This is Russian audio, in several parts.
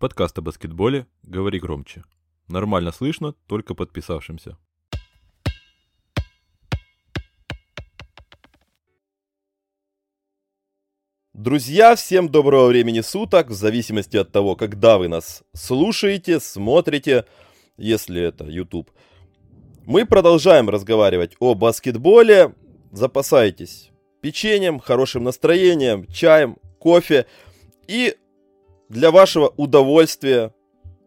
Подкаст о баскетболе «Говори громче». Нормально слышно, только подписавшимся. Друзья, всем доброго времени суток, в зависимости от того, когда вы нас слушаете, смотрите, если это YouTube. Мы продолжаем разговаривать о баскетболе. Запасайтесь печеньем, хорошим настроением, чаем, кофе. И для вашего удовольствия,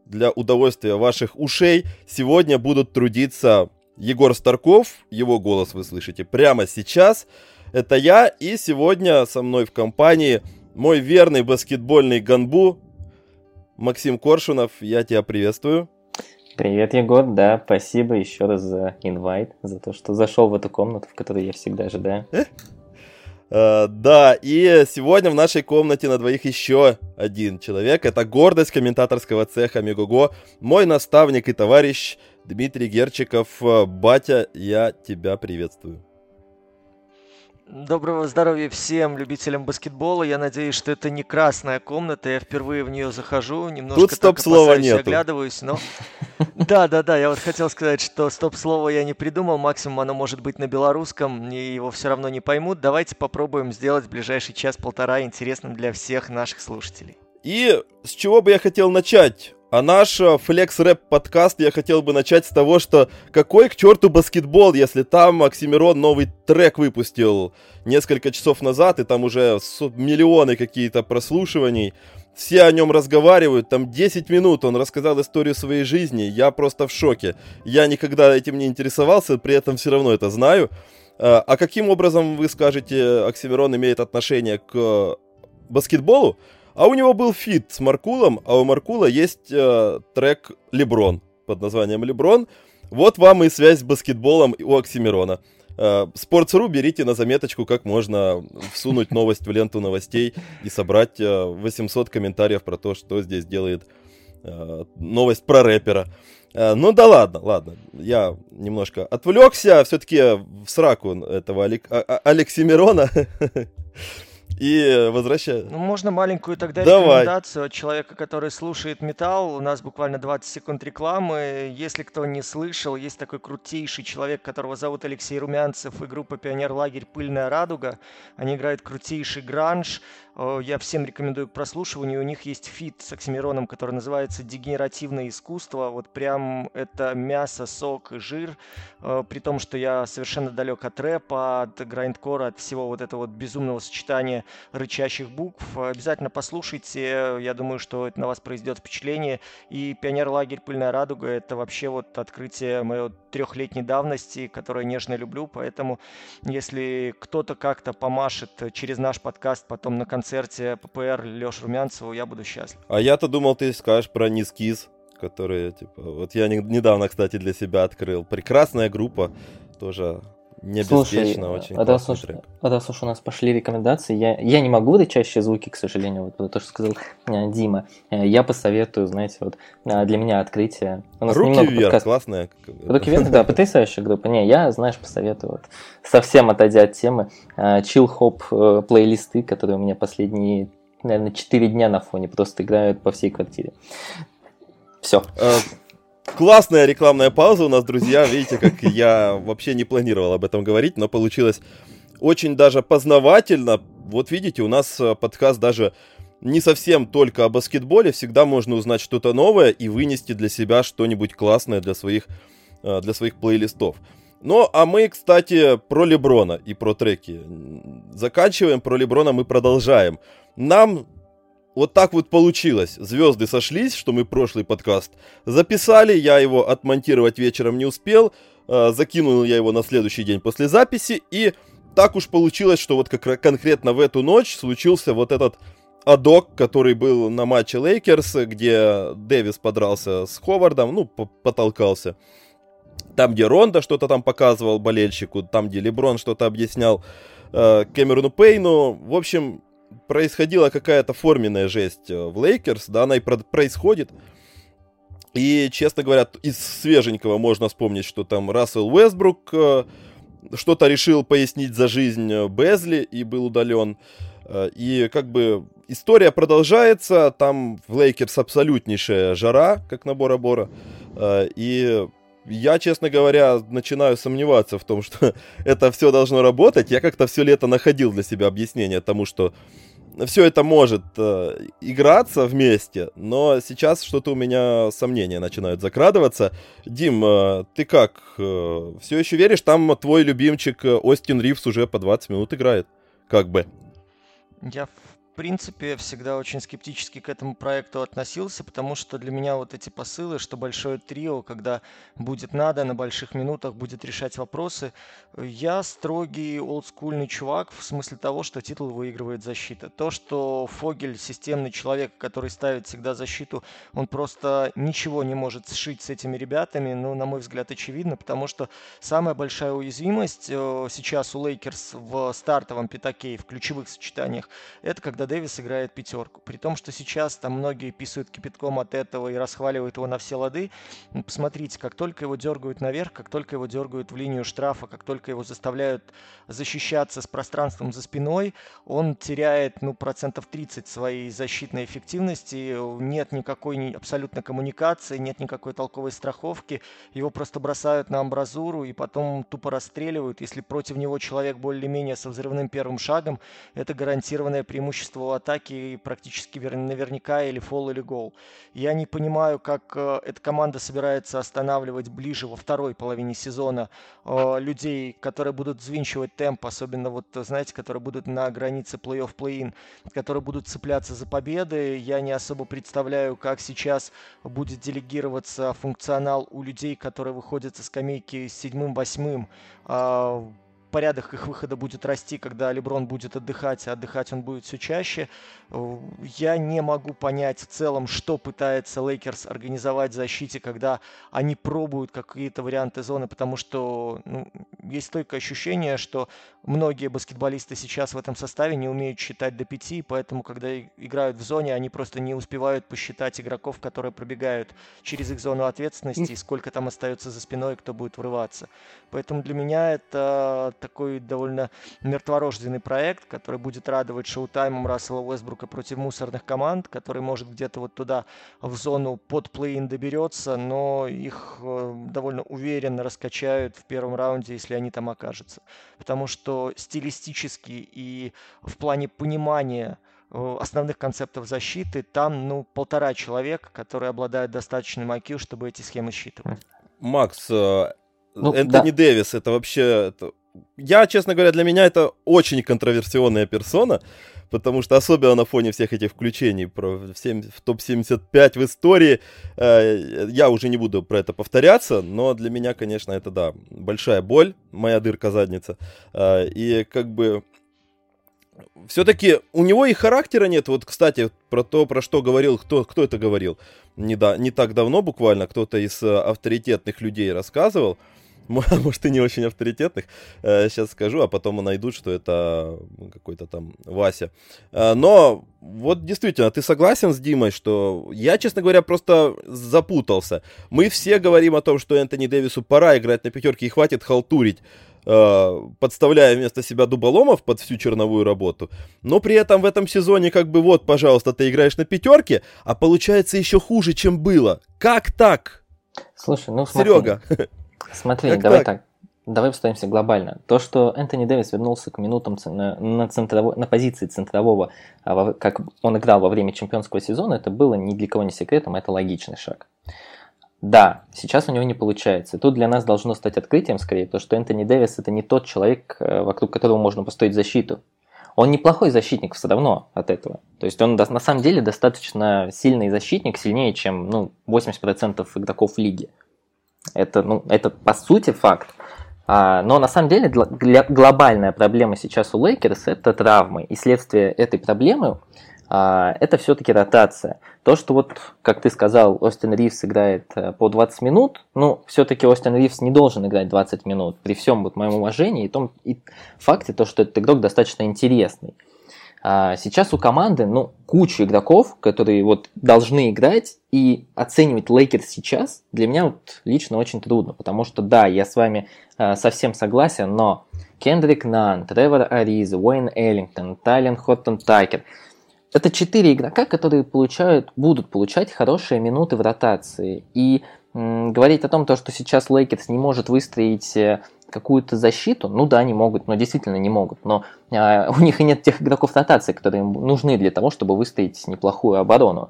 для удовольствия ваших ушей, сегодня будут трудиться Егор Старков. Его голос вы слышите прямо сейчас. Это я, и сегодня со мной в компании мой верный баскетбольный ганбу Максим Коршунов. Я тебя приветствую. Привет, Егор, да, спасибо еще раз за инвайт, за то, что зашел в эту комнату, в которой я всегда ожидаю. Uh, да, и сегодня в нашей комнате на двоих еще один человек. Это гордость комментаторского цеха Мегого, мой наставник и товарищ Дмитрий Герчиков. Батя, я тебя приветствую. Доброго здоровья всем любителям баскетбола. Я надеюсь, что это не красная комната. Я впервые в нее захожу, немножко Тут стоп-слова нет. оглядываюсь, но... Да, да, да, я вот хотел сказать, что стоп-слово я не придумал, максимум оно может быть на белорусском, и его все равно не поймут. Давайте попробуем сделать в ближайший час-полтора интересным для всех наших слушателей. И с чего бы я хотел начать? А наш флекс рэп подкаст я хотел бы начать с того, что какой к черту баскетбол, если там Оксимирон новый трек выпустил несколько часов назад, и там уже миллионы какие-то прослушиваний. Все о нем разговаривают, там 10 минут он рассказал историю своей жизни, я просто в шоке. Я никогда этим не интересовался, при этом все равно это знаю. А, а каким образом, вы скажете, Оксимирон имеет отношение к баскетболу? А у него был фит с Маркулом, а у Маркула есть э, трек Леброн под названием Леброн. Вот вам и связь с баскетболом у Оксимирона. Э, Sports.ru берите на заметочку, как можно всунуть новость в ленту новостей и собрать э, 800 комментариев про то, что здесь делает э, новость про рэпера. Э, ну да ладно, ладно, я немножко отвлекся, все-таки в сраку этого Алек... А, а, Алексимирона. И возвращаю. Ну, можно маленькую тогда Давай. рекомендацию от человека, который слушает металл. У нас буквально 20 секунд рекламы. Если кто не слышал, есть такой крутейший человек, которого зовут Алексей Румянцев и группа «Пионер-лагерь. Пыльная радуга». Они играют крутейший гранж. Я всем рекомендую к прослушиванию. У них есть фит с Оксимироном, который называется «Дегенеративное искусство». Вот прям это мясо, сок жир. Э, при том, что я совершенно далек от рэпа, от грайндкора, от всего вот этого вот безумного сочетания рычащих букв. Обязательно послушайте. Я думаю, что это на вас произведет впечатление. И «Пионер-лагерь. Пыльная радуга» — это вообще вот открытие моей трехлетней давности, которое нежно люблю. Поэтому, если кто-то как-то помашет через наш подкаст потом на конце концерте ППР Леша Румянцеву, я буду счастлив. А я-то думал, ты скажешь про Нискиз, которые, типа, вот я недавно, кстати, для себя открыл. Прекрасная группа, тоже не слушай, очень а раз, уж, а раз уж у нас пошли рекомендации, я, я не могу выдать чаще звуки, к сожалению, вот то, что сказал э, Дима. Э, я посоветую, знаете, вот э, для меня открытие. У нас Руки вверх, подкаст... классная. Руки вверх, да, потрясающая группа. Не, я, знаешь, посоветую, вот, совсем отойдя от темы, hop плейлисты, которые у меня последние, наверное, 4 дня на фоне просто играют по всей квартире. Все. Классная рекламная пауза у нас, друзья. Видите, как я вообще не планировал об этом говорить, но получилось очень даже познавательно. Вот видите, у нас э, подкаст даже не совсем только о баскетболе. Всегда можно узнать что-то новое и вынести для себя что-нибудь классное для своих, э, для своих плейлистов. Ну, а мы, кстати, про Леброна и про треки. Заканчиваем, про Леброна мы продолжаем. Нам вот так вот получилось. Звезды сошлись, что мы прошлый подкаст записали. Я его отмонтировать вечером не успел. Э, закинул я его на следующий день после записи. И так уж получилось, что вот как конкретно в эту ночь случился вот этот адок, который был на матче Лейкерс, где Дэвис подрался с Ховардом, ну, потолкался. Там, где Рондо что-то там показывал болельщику, там, где Леброн что-то объяснял э, Кэмерону Пейну. В общем, происходила какая-то форменная жесть э, в Лейкерс, да, она и происходит. И, честно говоря, из свеженького можно вспомнить, что там Рассел Уэстбрук э, что-то решил пояснить за жизнь э, Бэйзли и был удален. И как бы история продолжается, там в Лейкерс абсолютнейшая жара, как на Бора-Бора, и я, честно говоря, начинаю сомневаться в том, что это все должно работать. Я как-то все лето находил для себя объяснение тому, что все это может э, играться вместе, но сейчас что-то у меня сомнения начинают закрадываться. Дим, э, ты как? Э, все еще веришь? Там твой любимчик э, Остин Ривз уже по 20 минут играет. Как бы. Я в принципе, всегда очень скептически к этому проекту относился, потому что для меня вот эти посылы, что большое трио, когда будет надо, на больших минутах будет решать вопросы. Я строгий олдскульный чувак в смысле того, что титул выигрывает защита. То, что Фогель системный человек, который ставит всегда защиту, он просто ничего не может сшить с этими ребятами, ну, на мой взгляд, очевидно, потому что самая большая уязвимость э, сейчас у Лейкерс в стартовом пятаке и в ключевых сочетаниях, это когда когда Дэвис играет пятерку. При том, что сейчас там многие писают кипятком от этого и расхваливают его на все лады. Ну, посмотрите, как только его дергают наверх, как только его дергают в линию штрафа, как только его заставляют защищаться с пространством за спиной, он теряет ну, процентов 30 своей защитной эффективности. Нет никакой абсолютно коммуникации, нет никакой толковой страховки. Его просто бросают на амбразуру и потом тупо расстреливают. Если против него человек более-менее со взрывным первым шагом, это гарантированное преимущество преимущество атаки практически наверняка или фол, или гол. Я не понимаю, как э, эта команда собирается останавливать ближе во второй половине сезона э, людей, которые будут взвинчивать темп, особенно вот, знаете, которые будут на границе плей-офф, плей-ин, которые будут цепляться за победы. Я не особо представляю, как сейчас будет делегироваться функционал у людей, которые выходят со скамейки с седьмым-восьмым а, порядок их выхода будет расти, когда Леброн будет отдыхать, а отдыхать он будет все чаще. Я не могу понять в целом, что пытается Лейкерс организовать в защите, когда они пробуют какие-то варианты зоны, потому что ну, есть только ощущение, что многие баскетболисты сейчас в этом составе не умеют считать до пяти, поэтому, когда играют в зоне, они просто не успевают посчитать игроков, которые пробегают через их зону ответственности, и сколько там остается за спиной, кто будет врываться. Поэтому для меня это такой довольно мертворожденный проект, который будет радовать шоу-таймом Рассела Уэсбрука против мусорных команд, который может где-то вот туда в зону под плей-ин доберется, но их э, довольно уверенно раскачают в первом раунде, если они там окажутся. Потому что стилистически и в плане понимания э, основных концептов защиты, там, ну, полтора человека, которые обладают достаточным IQ, чтобы эти схемы считывать. Макс, э, ну, Энтони да. Дэвис, это вообще это я, честно говоря, для меня это очень контроверсионная персона, потому что особенно на фоне всех этих включений про в, 7, в топ-75 в истории, э, я уже не буду про это повторяться, но для меня, конечно, это, да, большая боль, моя дырка задница, э, и как бы все-таки у него и характера нет. Вот, кстати, про то, про что говорил, кто, кто это говорил не, да, не так давно буквально, кто-то из э, авторитетных людей рассказывал, может, и не очень авторитетных, сейчас э, скажу, а потом найдут, что это какой-то там Вася. Э, но вот действительно, ты согласен с Димой, что я, честно говоря, просто запутался. Мы все говорим о том, что Энтони Дэвису пора играть на пятерке и хватит халтурить э, подставляя вместо себя дуболомов под всю черновую работу, но при этом в этом сезоне как бы вот, пожалуйста, ты играешь на пятерке, а получается еще хуже, чем было. Как так? Слушай, ну смотри. Серега. Смотри, как давай так? так. Давай поставимся глобально. То, что Энтони Дэвис вернулся к минутам на, на, центрово, на позиции центрового, а как он играл во время чемпионского сезона, это было ни для кого не секретом, это логичный шаг. Да, сейчас у него не получается. тут для нас должно стать открытием, скорее, то, что Энтони Дэвис это не тот человек, э, вокруг которого можно построить защиту. Он неплохой защитник все равно от этого. То есть он на самом деле достаточно сильный защитник, сильнее, чем ну, 80% игроков лиги. Это, ну, это по сути факт. А, но на самом деле глобальная проблема сейчас у Лейкерс это травмы. И следствие этой проблемы а, это все-таки ротация. То, что вот, как ты сказал, Остин Ривз играет э, по 20 минут, ну, все-таки Остин Ривз не должен играть 20 минут, при всем вот моем уважении и том и факте, то, что этот игрок достаточно интересный. А сейчас у команды, ну, куча игроков, которые вот должны играть, и оценивать Лейкерс сейчас для меня вот лично очень трудно, потому что, да, я с вами э, совсем согласен, но Кендрик Нан, Тревор Ариза, Уэйн Эллингтон, Тэйлен Хортон-Такер, это четыре игрока, которые получают, будут получать хорошие минуты в ротации. И говорить о том, то, что сейчас Лейкерс не может выстроить э, какую-то защиту, ну да, они могут, но действительно не могут. Но э, у них и нет тех игроков ротации, которые им нужны для того, чтобы выстроить неплохую оборону.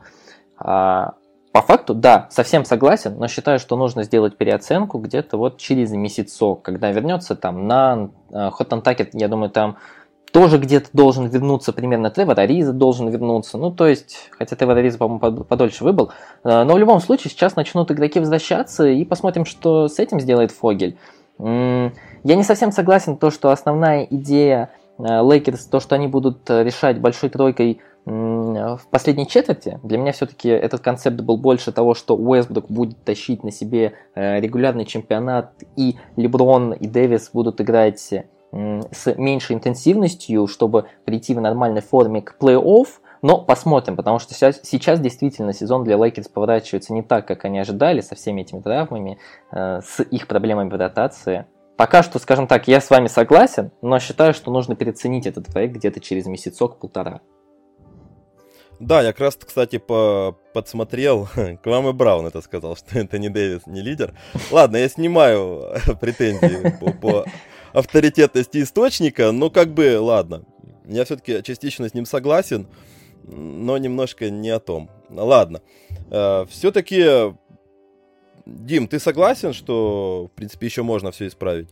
А, по факту, да, совсем согласен, но считаю, что нужно сделать переоценку где-то вот через месяцок, когда вернется там на Hot Tucket, я думаю, там тоже где-то должен вернуться примерно Тревор Ариза должен вернуться. Ну, то есть, хотя Тревор Ариза, по-моему, подольше выбыл. Э, но в любом случае, сейчас начнут игроки возвращаться, и посмотрим, что с этим сделает Фогель. Я не совсем согласен то, что основная идея Лейкерс, то, что они будут э, решать большой тройкой в последней четверти. Для меня все-таки этот концепт был больше того, что Уэсбрук будет тащить на себе э, регулярный чемпионат, и Леброн и Дэвис будут играть с меньшей интенсивностью, чтобы прийти в нормальной форме к плей-офф, но посмотрим, потому что сейчас, сейчас действительно сезон для Лейкерс поворачивается не так, как они ожидали, со всеми этими травмами, э, с их проблемами в ротации. Пока что, скажем так, я с вами согласен, но считаю, что нужно переоценить этот проект где-то через месяцок-полтора. Да, я как раз, кстати, по подсмотрел, к вам и Браун это сказал, что это не Дэвис, не лидер. Ладно, я снимаю претензии по, по авторитетности источника, но как бы, ладно. Я все-таки частично с ним согласен, но немножко не о том. Ладно. Э, все-таки, Дим, ты согласен, что, в принципе, еще можно все исправить?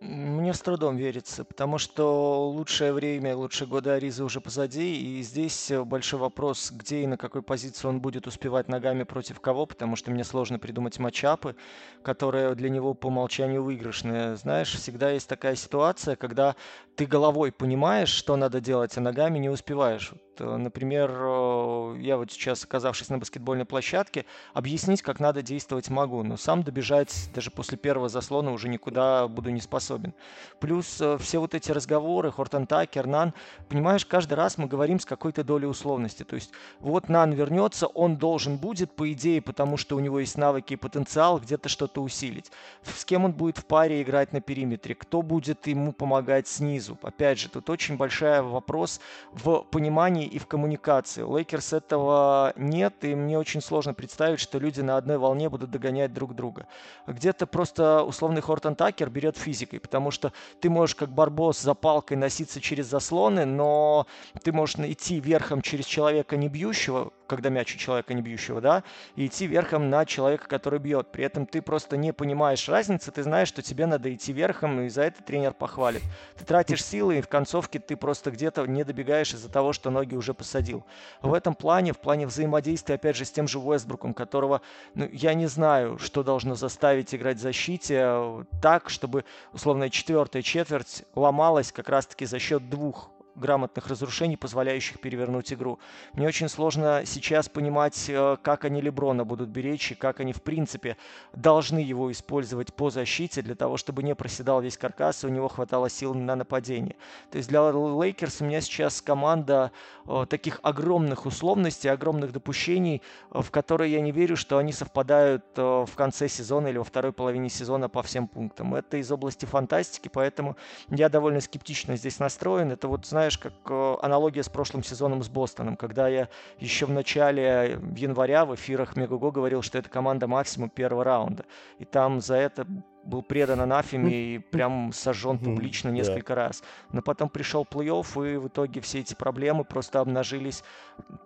Мне с трудом верится, потому что лучшее время, лучшие годы Аризы уже позади, и здесь большой вопрос, где и на какой позиции он будет успевать ногами против кого, потому что мне сложно придумать матчапы, которые для него по умолчанию выигрышные. Знаешь, всегда есть такая ситуация, когда ты головой понимаешь, что надо делать, а ногами не успеваешь. Э, например, э, я вот сейчас, оказавшись на баскетбольной площадке, объяснить, как надо действовать могу, но сам добежать даже после первого заслона уже никуда буду не способен. Плюс э, все вот эти разговоры, Хортон Такер, Нан, понимаешь, каждый раз мы говорим с какой-то долей условности. То есть вот Нан вернется, он должен будет, по идее, потому что у него есть навыки и потенциал где-то что-то усилить. С кем он будет в паре играть на периметре, кто будет ему помогать снизу. Опять же, тут очень большой вопрос в понимании и в коммуникации. Лейкерс этого нет, и мне очень сложно представить, что люди на одной волне будут догонять друг друга. Где-то просто условный Хортон Такер берет физикой, потому что ты можешь как барбос за палкой носиться через заслоны, но ты можешь идти верхом через человека не бьющего, когда мяч у человека не бьющего, да, и идти верхом на человека, который бьет. При этом ты просто не понимаешь разницы, ты знаешь, что тебе надо идти верхом, и за это тренер похвалит. Ты тратишь силы, и в концовке ты просто где-то не добегаешь из-за того, что ноги уже посадил. В этом плане, в плане взаимодействия, опять же, с тем же Уэстбруком, которого, ну, я не знаю, что должно заставить играть в защите э, так, чтобы условная четвертая четверть ломалась как раз-таки за счет двух грамотных разрушений, позволяющих перевернуть игру. Мне очень сложно сейчас понимать, э, как они Леброна будут беречь и как они, в принципе, должны его использовать по защите для того, чтобы не проседал весь каркас, и у него хватало сил на нападение. То есть для Лейкерс у меня сейчас команда э, таких огромных условностей, огромных допущений, э, в которые я не верю, что они совпадают в конце сезона или во второй половине сезона по всем пунктам. Это из области фантастики, поэтому я довольно скептично здесь настроен. Это вот, знаешь, знаешь, как э, аналогия с прошлым сезоном с Бостоном, когда я еще в начале января в эфирах Megogo говорил, что это команда максимум первого раунда. И там за это был предан анафеме и прям сожжен публично несколько раз. Но потом пришел плей-офф, и в итоге все эти проблемы просто обнажились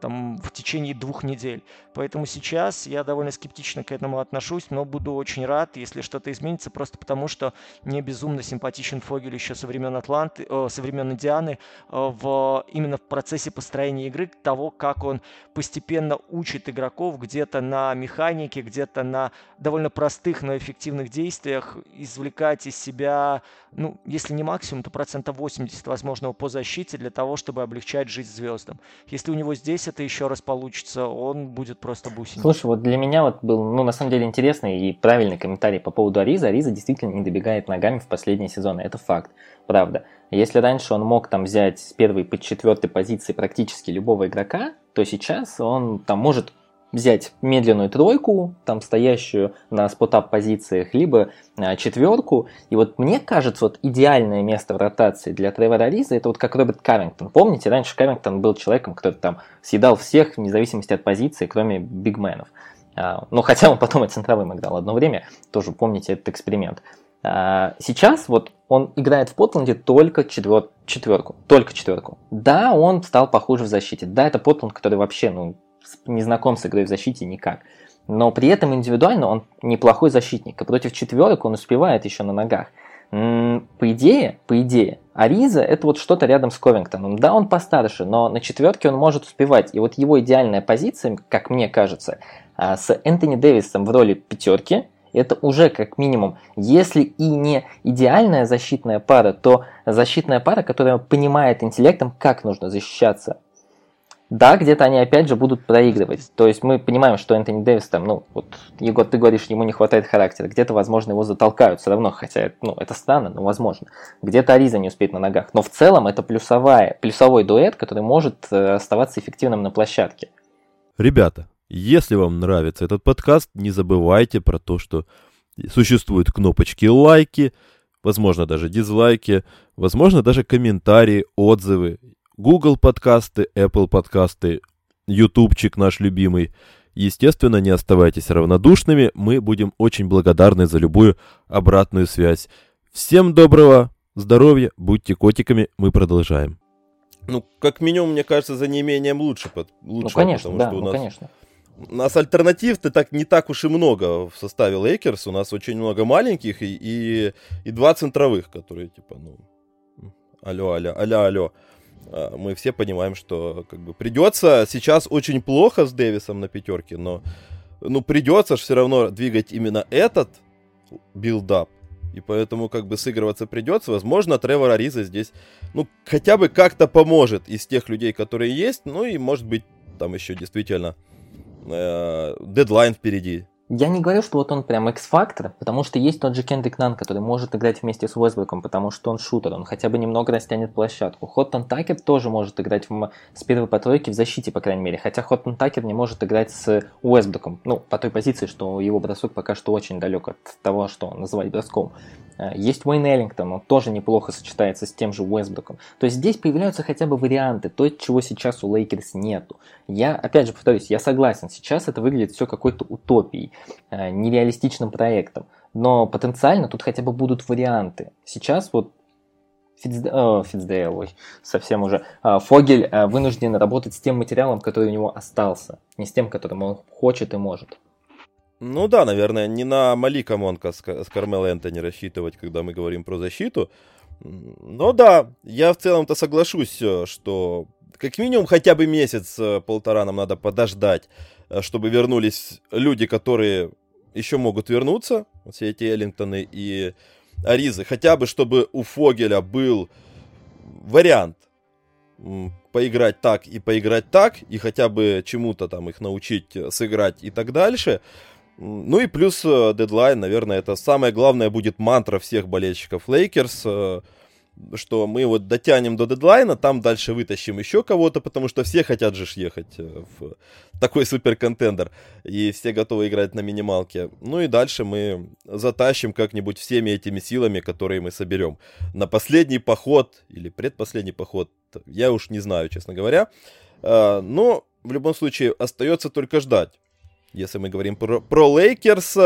там в течение двух недель. Поэтому сейчас я довольно скептично к этому отношусь, но буду очень рад, если что-то изменится, просто потому что мне безумно симпатичен Фогель еще со времен Атланты, э, со времен Индианы, э, в, именно в процессе построения игры, того, как он постепенно учит игроков где-то на механике, где-то на довольно простых, но эффективных действиях, извлекать из себя, ну, если не максимум, то процентов 80 возможного по защите для того, чтобы облегчать жизнь звездам. Если у него здесь это еще раз получится, он будет просто бусиной. Слушай, вот для меня вот был, ну, на самом деле интересный и правильный комментарий по поводу Ариза. Ариза действительно не добегает ногами в последние сезоны. Это факт, правда. Если раньше он мог там взять с первой по четвертой позиции практически любого игрока, то сейчас он там может взять медленную тройку, там стоящую на спотап позициях, либо а, четверку. И вот мне кажется, вот идеальное место в ротации для Тревора Риза это вот как Роберт Каррингтон. Помните, раньше Каррингтон был человеком, который там съедал всех вне зависимости от позиции, кроме бигменов. А, ну, хотя он потом и центровым играл одно время, тоже помните этот эксперимент. А, сейчас вот он играет в Потланде только четвер... четверку, только четверку. Да, он стал похуже в защите. Да, это Потланд, который вообще, ну, не знаком с игрой в защите никак. Но при этом индивидуально он неплохой защитник. И против четверок он успевает еще на ногах. По идее, по идее, Ариза это вот что-то рядом с Ковингтоном. Да, он постарше, но на четверке он может успевать. И вот его идеальная позиция, как мне кажется, а, с Энтони Дэвисом в роли пятерки, это уже как минимум, если и не идеальная защитная пара, то защитная пара, которая понимает интеллектом, как нужно защищаться. Да, где-то они опять же будут проигрывать. То есть мы понимаем, что Энтони Дэвис там, ну, вот, Егор, ты говоришь, ему не хватает характера. Где-то, возможно, его затолкают все равно, хотя, ну, это странно, но возможно. Где-то Ариза не успеет на ногах. Но в целом это плюсовая, плюсовой дуэт, который может э, оставаться эффективным на площадке. Ребята, если вам нравится этот подкаст, не забывайте про то, что существуют кнопочки лайки, возможно, даже дизлайки, возможно, даже комментарии, отзывы. Google Подкасты, Apple Подкасты, ютубчик наш любимый. Естественно, не оставайтесь равнодушными, мы будем очень благодарны за любую обратную связь. Всем доброго здоровья, будьте котиками, мы продолжаем. Ну, как минимум, мне кажется, за неимением лучше. лучше ну, конечно, да, ну, нас... конечно. У нас альтернатив-то так не так уж и много в составе Лейкерс. У нас очень много маленьких и, и, и два центровых, которые типа, ну, алло, алло, алло, алло. А, мы все понимаем, что как бы придется сейчас очень плохо с Дэвисом на пятерке, но ну придется же все равно двигать именно этот build-up. И поэтому как бы сыгрываться придется. Возможно, Тревор Ариза здесь, ну, хотя бы как-то поможет из тех людей, которые есть. Ну и, может быть, там еще действительно э, дедлайн впереди. Я не говорю, что вот он прям X-фактор, потому что есть тот же Кендрик Нан, который может играть вместе с Уэсбруком, потому что он шутер, он хотя бы немного растянет площадку. Хортон Такер тоже может играть в, с первой по тройке в защите, по крайней мере, хотя Хортон Такер не может играть с Уэсбруком, ну, по той позиции, что его бросок пока что очень далек от того, что называть броском. Э, есть Уэйн Эллингтон, он тоже неплохо сочетается с тем же Уэсбруком. То есть здесь появляются хотя бы варианты, то, чего сейчас у Лейкерс нету. Я, опять же повторюсь, я согласен, сейчас это выглядит все какой-то утопией, э, нереалистичным проектом. Но потенциально тут хотя бы будут варианты. Сейчас вот Фитцдейл, Фитцдейл ой, совсем уже, э, Фогель вынужден работать с тем материалом, который у него остался, не с тем, которым он хочет и может. Ну да, наверное, не на Малика Монка с, с Кармел Энтони рассчитывать, когда мы говорим про защиту. Но да, я в целом-то соглашусь, э, что как минимум хотя бы месяц-полтора э, нам надо подождать, э, чтобы вернулись люди, которые еще могут вернуться, все эти Эллингтоны и Аризы. Хотя бы, чтобы у Фогеля был вариант поиграть так и поиграть так, и хотя бы чему-то там их научить сыграть и так дальше. Ну и плюс э, дедлайн, наверное, это самое главное будет мантра всех болельщиков Лейкерс, э, что мы вот дотянем до дедлайна, там дальше вытащим еще кого-то, потому что все хотят же ехать э, в такой super contender, и все готовы играть на минималке. Ну и дальше мы затащим как-нибудь всеми этими силами, которые мы соберем. На последний поход, или предпоследний поход, я уж не знаю, честно говоря. Но в любом случае остается только ждать если мы говорим про, про Лейкерс.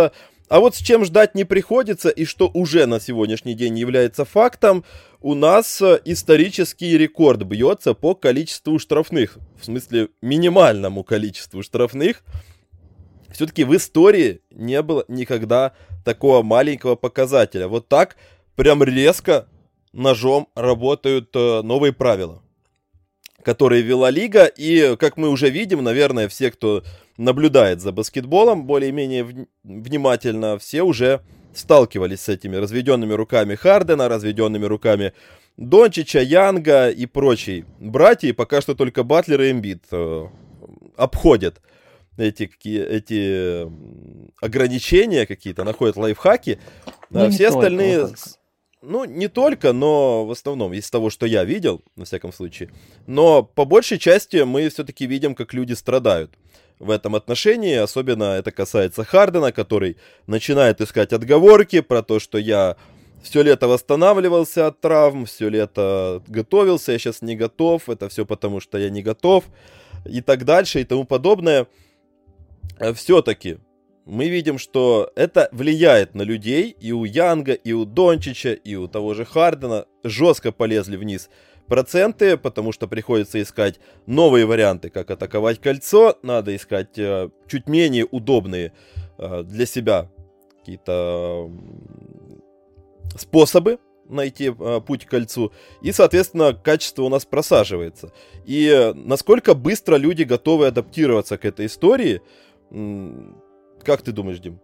А вот с чем ждать не приходится, и что уже на сегодняшний день является фактом, у нас исторический рекорд бьется по количеству штрафных. В смысле, минимальному количеству штрафных. Все-таки в истории не было никогда такого маленького показателя. Вот так прям резко ножом работают э, новые правила, которые ввела лига. И, как мы уже видим, наверное, все, кто наблюдает за баскетболом более-менее внимательно, все уже сталкивались с этими разведенными руками Хардена, разведенными руками Дончича, Янга и прочей братья. И пока что только Батлер и Эмбит э, обходят эти, эти ограничения какие-то, находят лайфхаки. Ну, а все остальные... Только, ну, не только, но в основном, из того, что я видел, на всяком случае. Но по большей части мы все-таки видим, как люди страдают. в этом отношении. Особенно это касается Хардена, который начинает искать отговорки про то, что я все лето восстанавливался от травм, все лето готовился, я сейчас не готов, это все потому, что я не готов, и так дальше, и тому подобное. Все-таки мы видим, что это влияет на людей, и у Янга, и у Дончича, и у того же Хардена жестко полезли вниз проценты, потому что приходится искать новые варианты, как атаковать кольцо, надо искать э, чуть менее удобные э, для себя какие-то способы найти э, путь к кольцу, и, соответственно, качество у нас просаживается. И э, насколько быстро люди готовы адаптироваться к этой истории, как ты думаешь, Дим?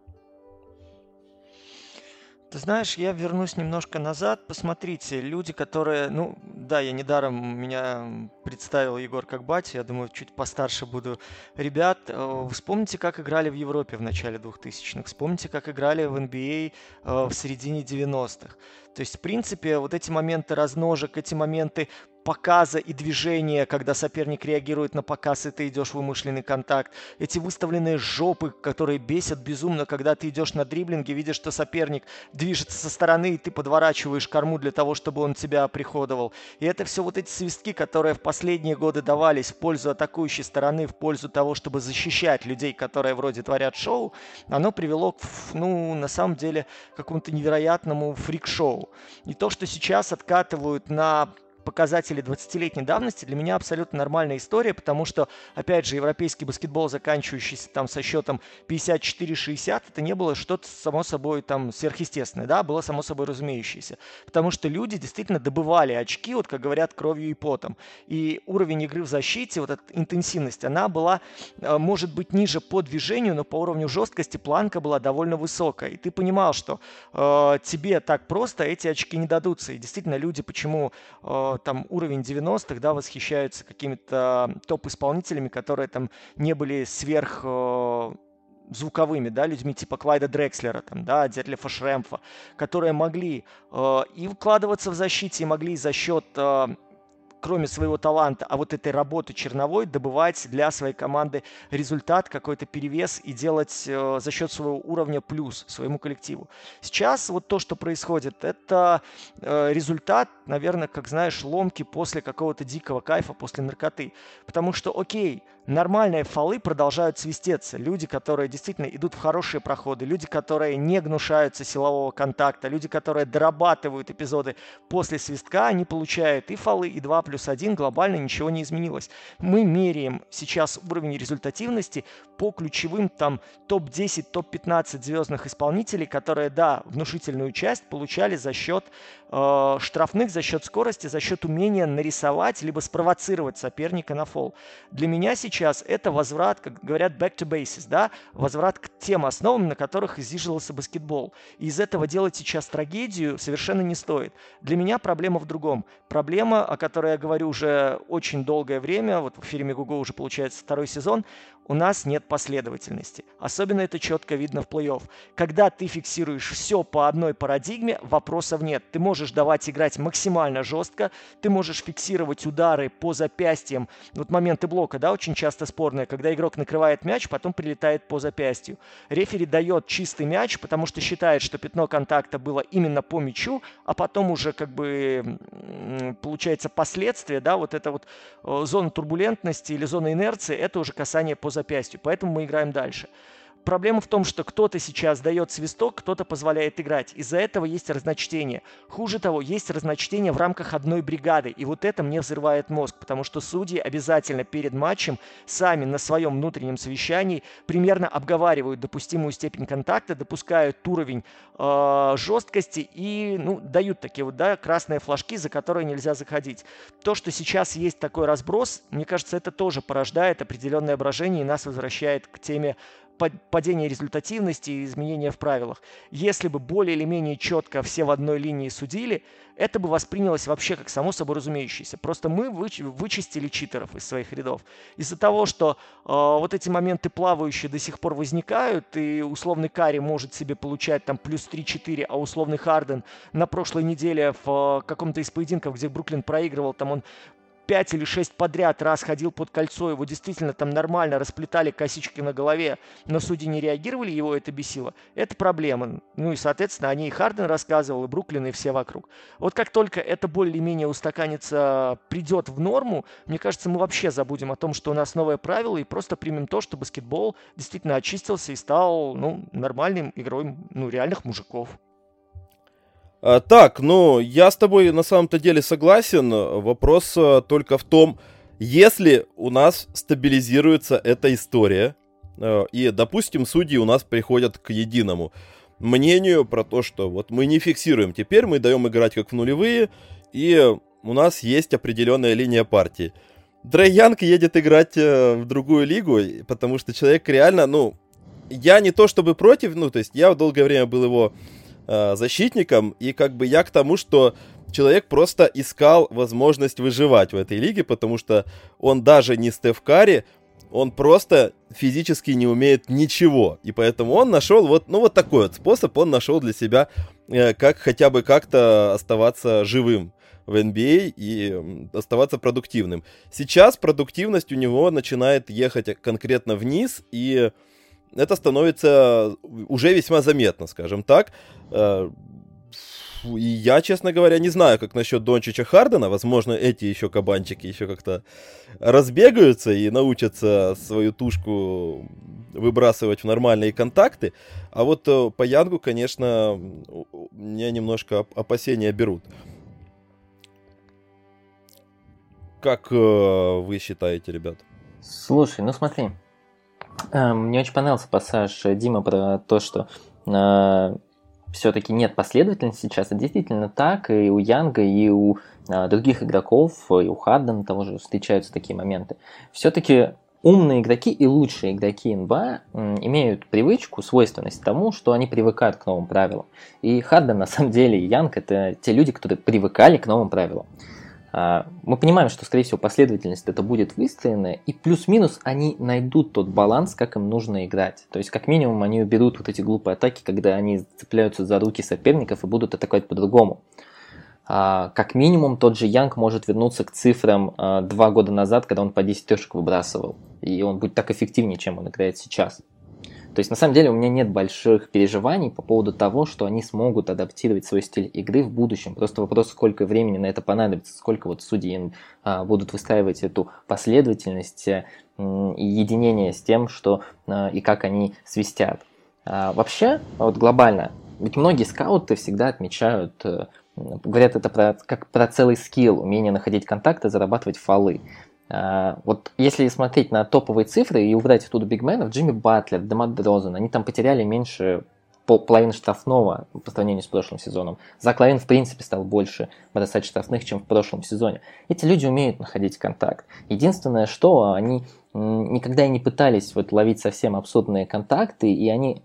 Ты знаешь, я вернусь немножко назад. Посмотрите, люди, которые... Ну, да, я недаром меня представил Егор как батя. Я думаю, чуть постарше буду. Ребят, э, вспомните, как играли в Европе в начале 2000-х. Вспомните, как играли в NBA э, в середине 90-х. То есть, в принципе, вот эти моменты разножек, эти моменты показа и движения, когда соперник реагирует на показ, и ты идешь в вымышленный контакт. Эти выставленные жопы, которые бесят безумно, когда ты идешь на дриблинге, видишь, что соперник движется со стороны, и ты подворачиваешь корму для того, чтобы он тебя приходовал. И это все вот эти свистки, которые в последние годы давались в пользу атакующей стороны, в пользу того, чтобы защищать людей, которые вроде творят шоу, оно привело к, ну, на самом деле, какому-то невероятному фрик-шоу. И то, что сейчас откатывают на показатели 20-летней давности для меня абсолютно нормальная история, потому что, опять же, европейский баскетбол, заканчивающийся там со счетом 54-60, это не было что-то, само собой, там, сверхъестественное, да, было само собой разумеющееся. Потому что люди действительно добывали очки, вот как говорят, кровью и потом. И уровень игры в защите, вот эта интенсивность, она была, э, может быть, ниже по движению, но по уровню жесткости планка была довольно высокая. И ты понимал, что э, тебе так просто эти очки не дадутся. И действительно, люди почему э, там уровень 90-х, да, восхищаются какими-то топ-исполнителями, которые там не были сверх э, звуковыми, да, людьми типа Клайда Дрекслера, там, да, Детлефа Шремфа, которые могли э, и вкладываться в защите, и могли за счет э, кроме своего таланта, а вот этой работы черновой добывать для своей команды результат, какой-то перевес и делать э, за счет своего уровня плюс своему коллективу. Сейчас вот то, что происходит, это э, результат, наверное, как знаешь, ломки после какого-то дикого кайфа, после наркоты. Потому что, окей, нормальные фолы продолжают свистеться. Люди, которые действительно идут в хорошие проходы, люди, которые не гнушаются силового контакта, люди, которые дорабатывают эпизоды после свистка, они получают и фолы, и 2 плюс 1, глобально ничего не изменилось. Мы меряем сейчас уровень результативности по ключевым там топ-10, топ-15 звездных исполнителей, которые, да, внушительную часть получали за счет э, штрафных, за счет скорости, за счет умения нарисовать, либо спровоцировать соперника на фол. Для меня сейчас сейчас это возврат, как говорят, back to bases, да, возврат к тем основам, на которых изиживался баскетбол. И из этого делать сейчас трагедию совершенно не стоит. Для меня проблема в другом. Проблема, о которой я говорю уже очень долгое время, вот в фильме Гугу уже получается второй сезон, у нас нет последовательности. Особенно это четко видно в плей-офф. Когда ты фиксируешь все по одной парадигме, вопросов нет. Ты можешь давать играть максимально жестко, ты можешь фиксировать удары по запястьям. Вот моменты блока, да, очень часто спорные, когда игрок накрывает мяч, потом прилетает по запястью. Рефери дает чистый мяч, потому что считает, что пятно контакта было именно по мячу, а потом уже как бы получается последствия, да, вот это вот э, зона турбулентности или зона инерции, это уже касание по запястью. Поэтому мы играем дальше. Проблема в том, что кто-то сейчас дает свисток, кто-то позволяет играть. Из-за этого есть разночтение. Хуже того, есть разночтение в рамках одной бригады. И вот это мне взрывает мозг, потому что судьи обязательно перед матчем сами на своем внутреннем совещании примерно обговаривают допустимую степень контакта, допускают уровень э, жесткости и ну, дают такие вот да, красные флажки, за которые нельзя заходить. То, что сейчас есть такой разброс, мне кажется, это тоже порождает определенное брожение и нас возвращает к теме падение результативности и изменения в правилах. Если бы более или менее четко все в одной линии судили, это бы воспринялось вообще как само собой разумеющееся. Просто мы вычистили читеров из своих рядов. Из-за того, что э, вот эти моменты плавающие до сих пор возникают, и условный Карри может себе получать там плюс 3-4, а условный Харден на прошлой неделе в э, каком-то из поединков, где Бруклин проигрывал, там он 5 или 6 подряд раз ходил под кольцо, его действительно там нормально расплетали косички на голове, но судьи не реагировали, его это бесило, это проблема. Ну и, соответственно, о ней Харден рассказывал, и Бруклин, и все вокруг. Вот как только это более-менее устаканится, придет в норму, мне кажется, мы вообще забудем о том, что у нас новое правило, и просто примем то, что баскетбол действительно очистился и стал ну, нормальным игрой ну, реальных мужиков. А, так, ну, я с тобой на самом-то деле согласен. Вопрос а, только в том, если у нас стабилизируется эта история, а, и, допустим, судьи у нас приходят к единому мнению про то, что вот мы не фиксируем, теперь мы даем играть как в нулевые, и у нас есть определенная линия партии. Дрей едет играть э, в другую лигу, потому что человек реально, ну, я не то чтобы против, ну, то есть я долгое время был его э, защитником, и как бы я к тому, что человек просто искал возможность выживать в этой лиге, потому что он даже не Стеф Карри, он просто физически не умеет ничего. И поэтому он нашел вот, ну, вот такой вот способ, он нашел для себя, э, как хотя бы как-то оставаться живым в NBA а и оставаться продуктивным. Сейчас продуктивность у него начинает ехать конкретно вниз, и это становится уже весьма заметно, скажем так. Э, и я, честно говоря, не знаю, как насчет Дончича Хардена. Возможно, эти еще кабанчики еще как-то разбегаются и научатся свою тушку выбрасывать в нормальные контакты. А вот э, по Янгу, конечно, меня немножко опасения берут. Как э, вы считаете, ребят? Слушай, ну смотри, мне очень понравился пассаж Дима про то, что э, все-таки нет последовательности сейчас. Это действительно так. И у Янга, и у э, других игроков, и у Хардена того же встречаются такие моменты. Все-таки умные игроки и лучшие игроки НБА имеют привычку, свойственность тому, что они привыкают к новым правилам. И Харден, на самом деле, и Янг – это те люди, которые привыкали к новым правилам. А, мы понимаем, что, скорее всего, последовательность это будет выстроена, и плюс-минус они найдут тот баланс, как им нужно играть. То есть, как минимум, они уберут вот эти глупые атаки, когда они цепляются за руки соперников и будут атаковать по-другому. А, как минимум, тот же Янг может вернуться к цифрам а, два года назад, когда он по 10 трешек выбрасывал. И он будет так эффективнее, чем он играет сейчас. То есть, на самом деле, у меня нет больших переживаний по поводу того, что они смогут адаптировать свой стиль игры в будущем. Просто вопрос, сколько времени на это понадобится, сколько вот судьи а, будут выстраивать эту последовательность э, и единение с тем, что а, и как они свистят. А, вообще, вот глобально, ведь многие скауты всегда отмечают, а, говорят это про, как про целый скилл, умение находить контакты, зарабатывать фолы. А, вот если смотреть на топовые цифры и убрать оттуда бигменов, Джимми Батлер, Демат Дрозен, они там потеряли меньше половины штрафного по сравнению с прошлым сезоном. Зак Лавин, в принципе, стал больше бросать штрафных, чем в прошлом сезоне. Эти люди умеют находить контакт. Единственное, что они никогда и не пытались вот ловить совсем абсурдные контакты, и они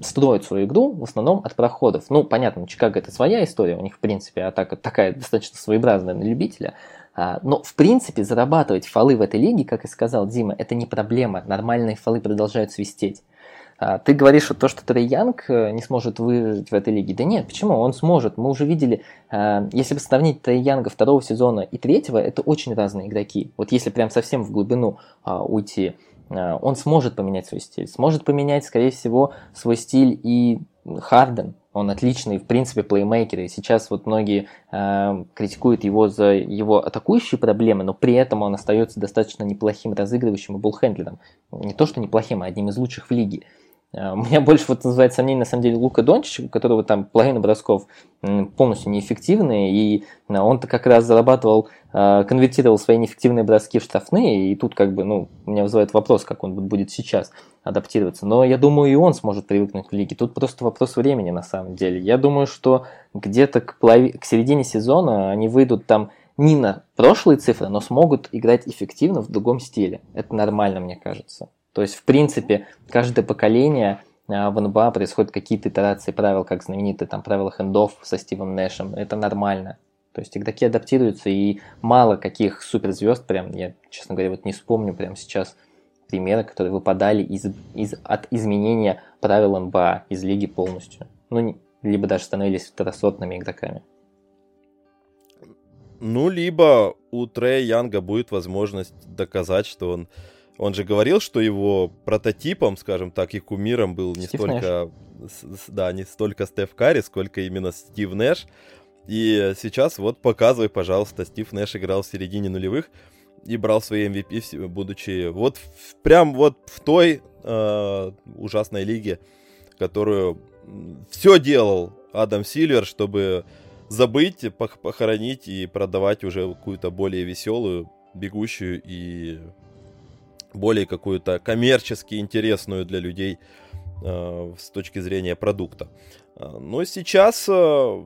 строят свою игру в основном от проходов. Ну, понятно, Чикаго это своя история, у них, в принципе, атака такая достаточно своеобразная на любителя, а, но, в принципе, зарабатывать фолы в этой лиге, как и сказал Дима, это не проблема. Нормальные фолы продолжают свистеть. А, ты говоришь, что то, что Трей Янг э, не сможет выжить в этой лиге. Да нет, почему? Он сможет. Мы уже видели, а, если бы сравнить Трей Янга второго сезона и третьего, это очень разные игроки. Вот если прям совсем в глубину уйти, он сможет поменять свой стиль. Сможет поменять, скорее всего, свой стиль и Харден, он отличный, в принципе, плеймейкер. И сейчас вот многие э, критикуют его за его атакующие проблемы, но при этом он остается достаточно неплохим разыгрывающим и буллхендлером. Не то, что неплохим, а одним из лучших в лиге. Э, у меня больше вот называет сомнение, на самом деле, Лука Дончич, у которого там половина бросков полностью неэффективные, и э, он-то как раз зарабатывал, э, конвертировал свои неэффективные броски в штрафные, и тут как бы, ну, у меня вызывает вопрос, как он будет сейчас адаптироваться. Но я думаю, и он сможет привыкнуть к лиге. Тут просто вопрос времени на самом деле. Я думаю, что где-то к, полови... к середине сезона они выйдут там не на прошлые цифры, но смогут играть эффективно в другом стиле. Это нормально, мне кажется. То есть, в принципе, каждое поколение а, в НБА происходят какие-то итерации правил, как знаменитые там правила хендов со Стивом Нэшем. Это нормально. То есть игроки адаптируются, и мало каких суперзвезд, прям, я, честно говоря, вот не вспомню прямо сейчас примеры, которые выпадали из, из, от изменения правил НБА из лиги полностью. Ну, либо даже становились второсортными игроками. Ну, либо у Трея Янга будет возможность доказать, что он... Он же говорил, что его прототипом, скажем так, и кумиром был не Стив столько... Нэш. Да, не столько Стеф Карри, сколько именно Стив Нэш. И сейчас вот показывай, пожалуйста, Стив Нэш играл в середине нулевых и брал свои MVP, будучи вот в, прям вот в той э, ужасной лиге, которую все делал Адам Сильвер, чтобы забыть, похоронить и продавать уже какую-то более веселую, бегущую и более какую-то коммерчески интересную для людей э, с точки зрения продукта. Э, но сейчас, э,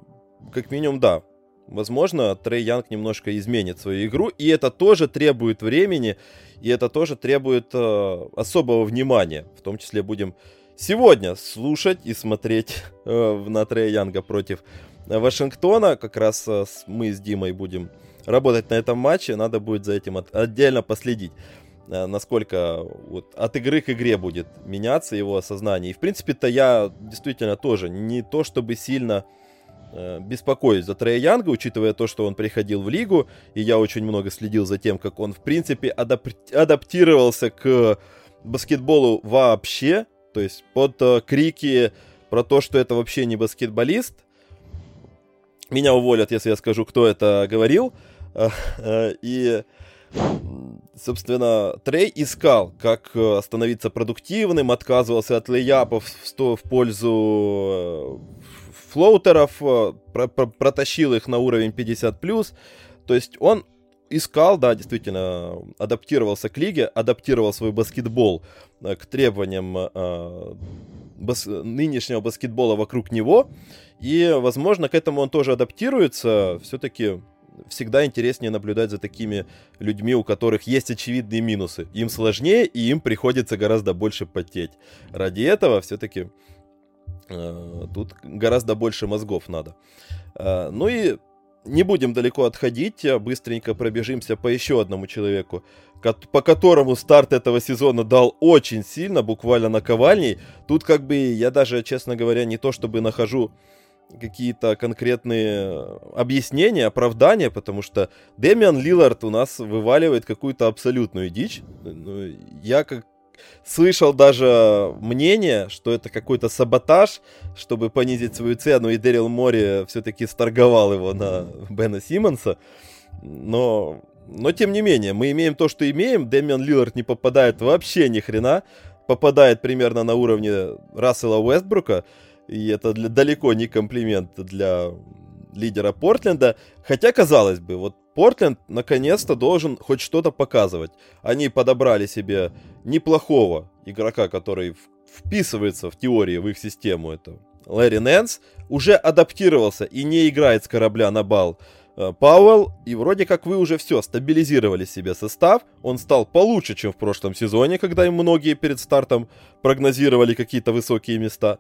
как минимум, да, возможно, Трей Янг немножко изменит свою игру, и это тоже требует времени, и это тоже требует особого внимания. В том числе будем сегодня слушать и смотреть на Трея Янга против Вашингтона. Как раз мы с Димой будем работать на этом матче. Надо будет за этим от, отдельно последить, насколько вот, от игры к игре будет меняться его осознание. И в принципе-то я действительно тоже не то чтобы сильно э, беспокоюсь за Трея Янга, учитывая то, что он приходил в лигу, и я очень много следил за тем, как он в принципе адап- адаптировался к баскетболу вообще, то есть под э, крики про то, что это вообще не баскетболист. Меня уволят, если я скажу, кто это говорил. Э, э, и, собственно, Трей искал, как э, становиться продуктивным, отказывался от лейапов в, в пользу флоутеров, про, про, протащил их на уровень 50+. То есть он искал, да, действительно, адаптировался к лиге, адаптировал свой баскетбол э, к требованиям э, бас, нынешнего баскетбола вокруг него. И, возможно, к этому он тоже адаптируется. Все-таки всегда интереснее наблюдать за такими людьми, у которых есть очевидные минусы. Им сложнее, и им приходится гораздо больше потеть. Ради этого все-таки э, тут гораздо больше мозгов надо. Э, ну и не будем далеко отходить, а быстренько пробежимся по еще одному человеку, по которому старт этого сезона дал очень сильно, буквально наковальней. Тут как бы я даже, честно говоря, не то чтобы нахожу какие-то конкретные объяснения, оправдания, потому что Дэмиан Лилард у нас вываливает какую-то абсолютную дичь. Ну, я как слышал даже мнение, что это какой-то саботаж, чтобы понизить свою цену, и Дэрил Мори все-таки сторговал его на Бена Симмонса. Но, но тем не менее, мы имеем то, что имеем. Дэмиан Лиллард не попадает вообще ни хрена. Попадает примерно на уровне Рассела Уэстбрука. И это для, далеко не комплимент для лидера Портленда. Хотя, казалось бы, вот Портленд наконец-то должен хоть что-то показывать. Они подобрали себе неплохого игрока, который вписывается в теории в их систему. Это Лэри Нэнс. Уже адаптировался и не играет с корабля на бал. Э, Пауэлл, и вроде как вы уже все, стабилизировали себе состав, он стал получше, чем в прошлом сезоне, когда им многие перед стартом прогнозировали какие-то высокие места.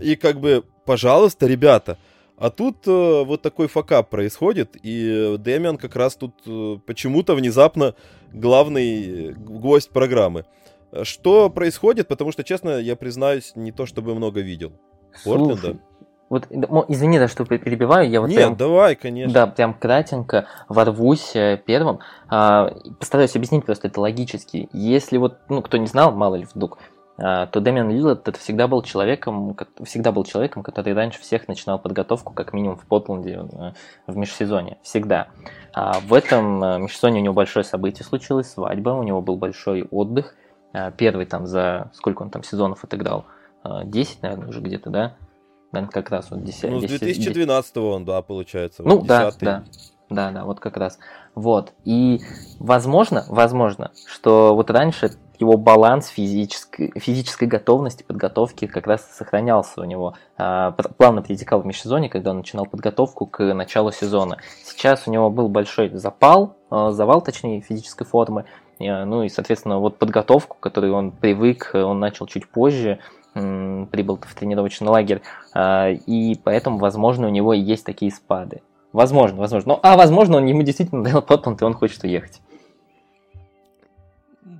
И как бы, пожалуйста, ребята, а тут э, вот такой факап происходит, и Дэмиан как раз тут э, почему-то внезапно главный гость программы. Что происходит? Потому что, честно, я признаюсь, не то чтобы много видел. Портленда. Вот, извини, за что перебиваю, я вот Нет, прям, давай, конечно. Да, прям кратенько ворвусь э, первым. А, постараюсь объяснить просто это логически. Если вот, ну, кто не знал, мало ли вдруг, то Дэмиан Лиллард это всегда был человеком, всегда был человеком, который раньше всех начинал подготовку, как минимум в Портленде э, в межсезоне. Всегда. А в этом э, межсезоне у него большое событие случилось, свадьба, у него был большой отдых. А, первый там за... Сколько он там сезонов отыграл? 10, наверное, уже где-то, да? Наверное, как раз вот 10. Ну, с 2012 он, да, получается. Ну, да, да. Да, да, вот как раз. Вот. И возможно, возможно, что вот раньше его баланс физической, физической готовности, подготовки как раз сохранялся у него. А, плавно перетекал в межсезонье, когда он начинал подготовку к началу сезона. Сейчас у него был большой запал, а, завал, точнее, физической формы. Ну и, соответственно, вот подготовку, к которой он привык, он начал чуть позже, прибыл в тренировочный лагерь, а, и поэтому, возможно, у него есть такие спады. Возможно, возможно. Ну, а возможно, он ему действительно дал Портленд, и он хочет уехать.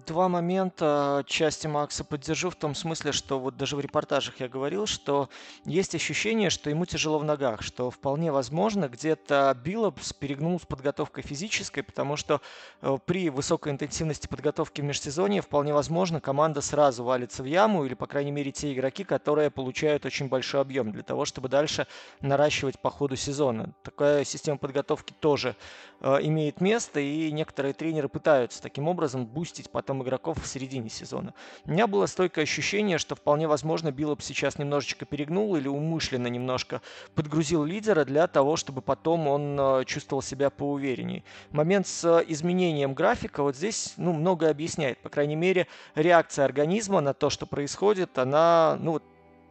Два момента части Макса поддержу в том смысле, что вот даже в репортажах я говорил, что есть ощущение, что ему тяжело в ногах, что вполне возможно где-то Биллопс перегнул с подготовкой физической, потому что э, при высокой интенсивности подготовки в межсезонье вполне возможно команда сразу валится в яму, или, по крайней мере, те игроки, которые получают очень большой объем для того, чтобы дальше наращивать по ходу сезона. Такая система подготовки тоже э, имеет место, и некоторые тренеры пытаются таким образом бустить потом игроков в середине сезона. У меня было стойкое ощущение, что вполне возможно Биллоп сейчас немножечко перегнул или умышленно немножко подгрузил лидера для того, чтобы потом он э, чувствовал себя поувереннее. Момент с изменением графика вот здесь ну, многое объясняет. По крайней мере, реакция организма на то, что происходит, она ну,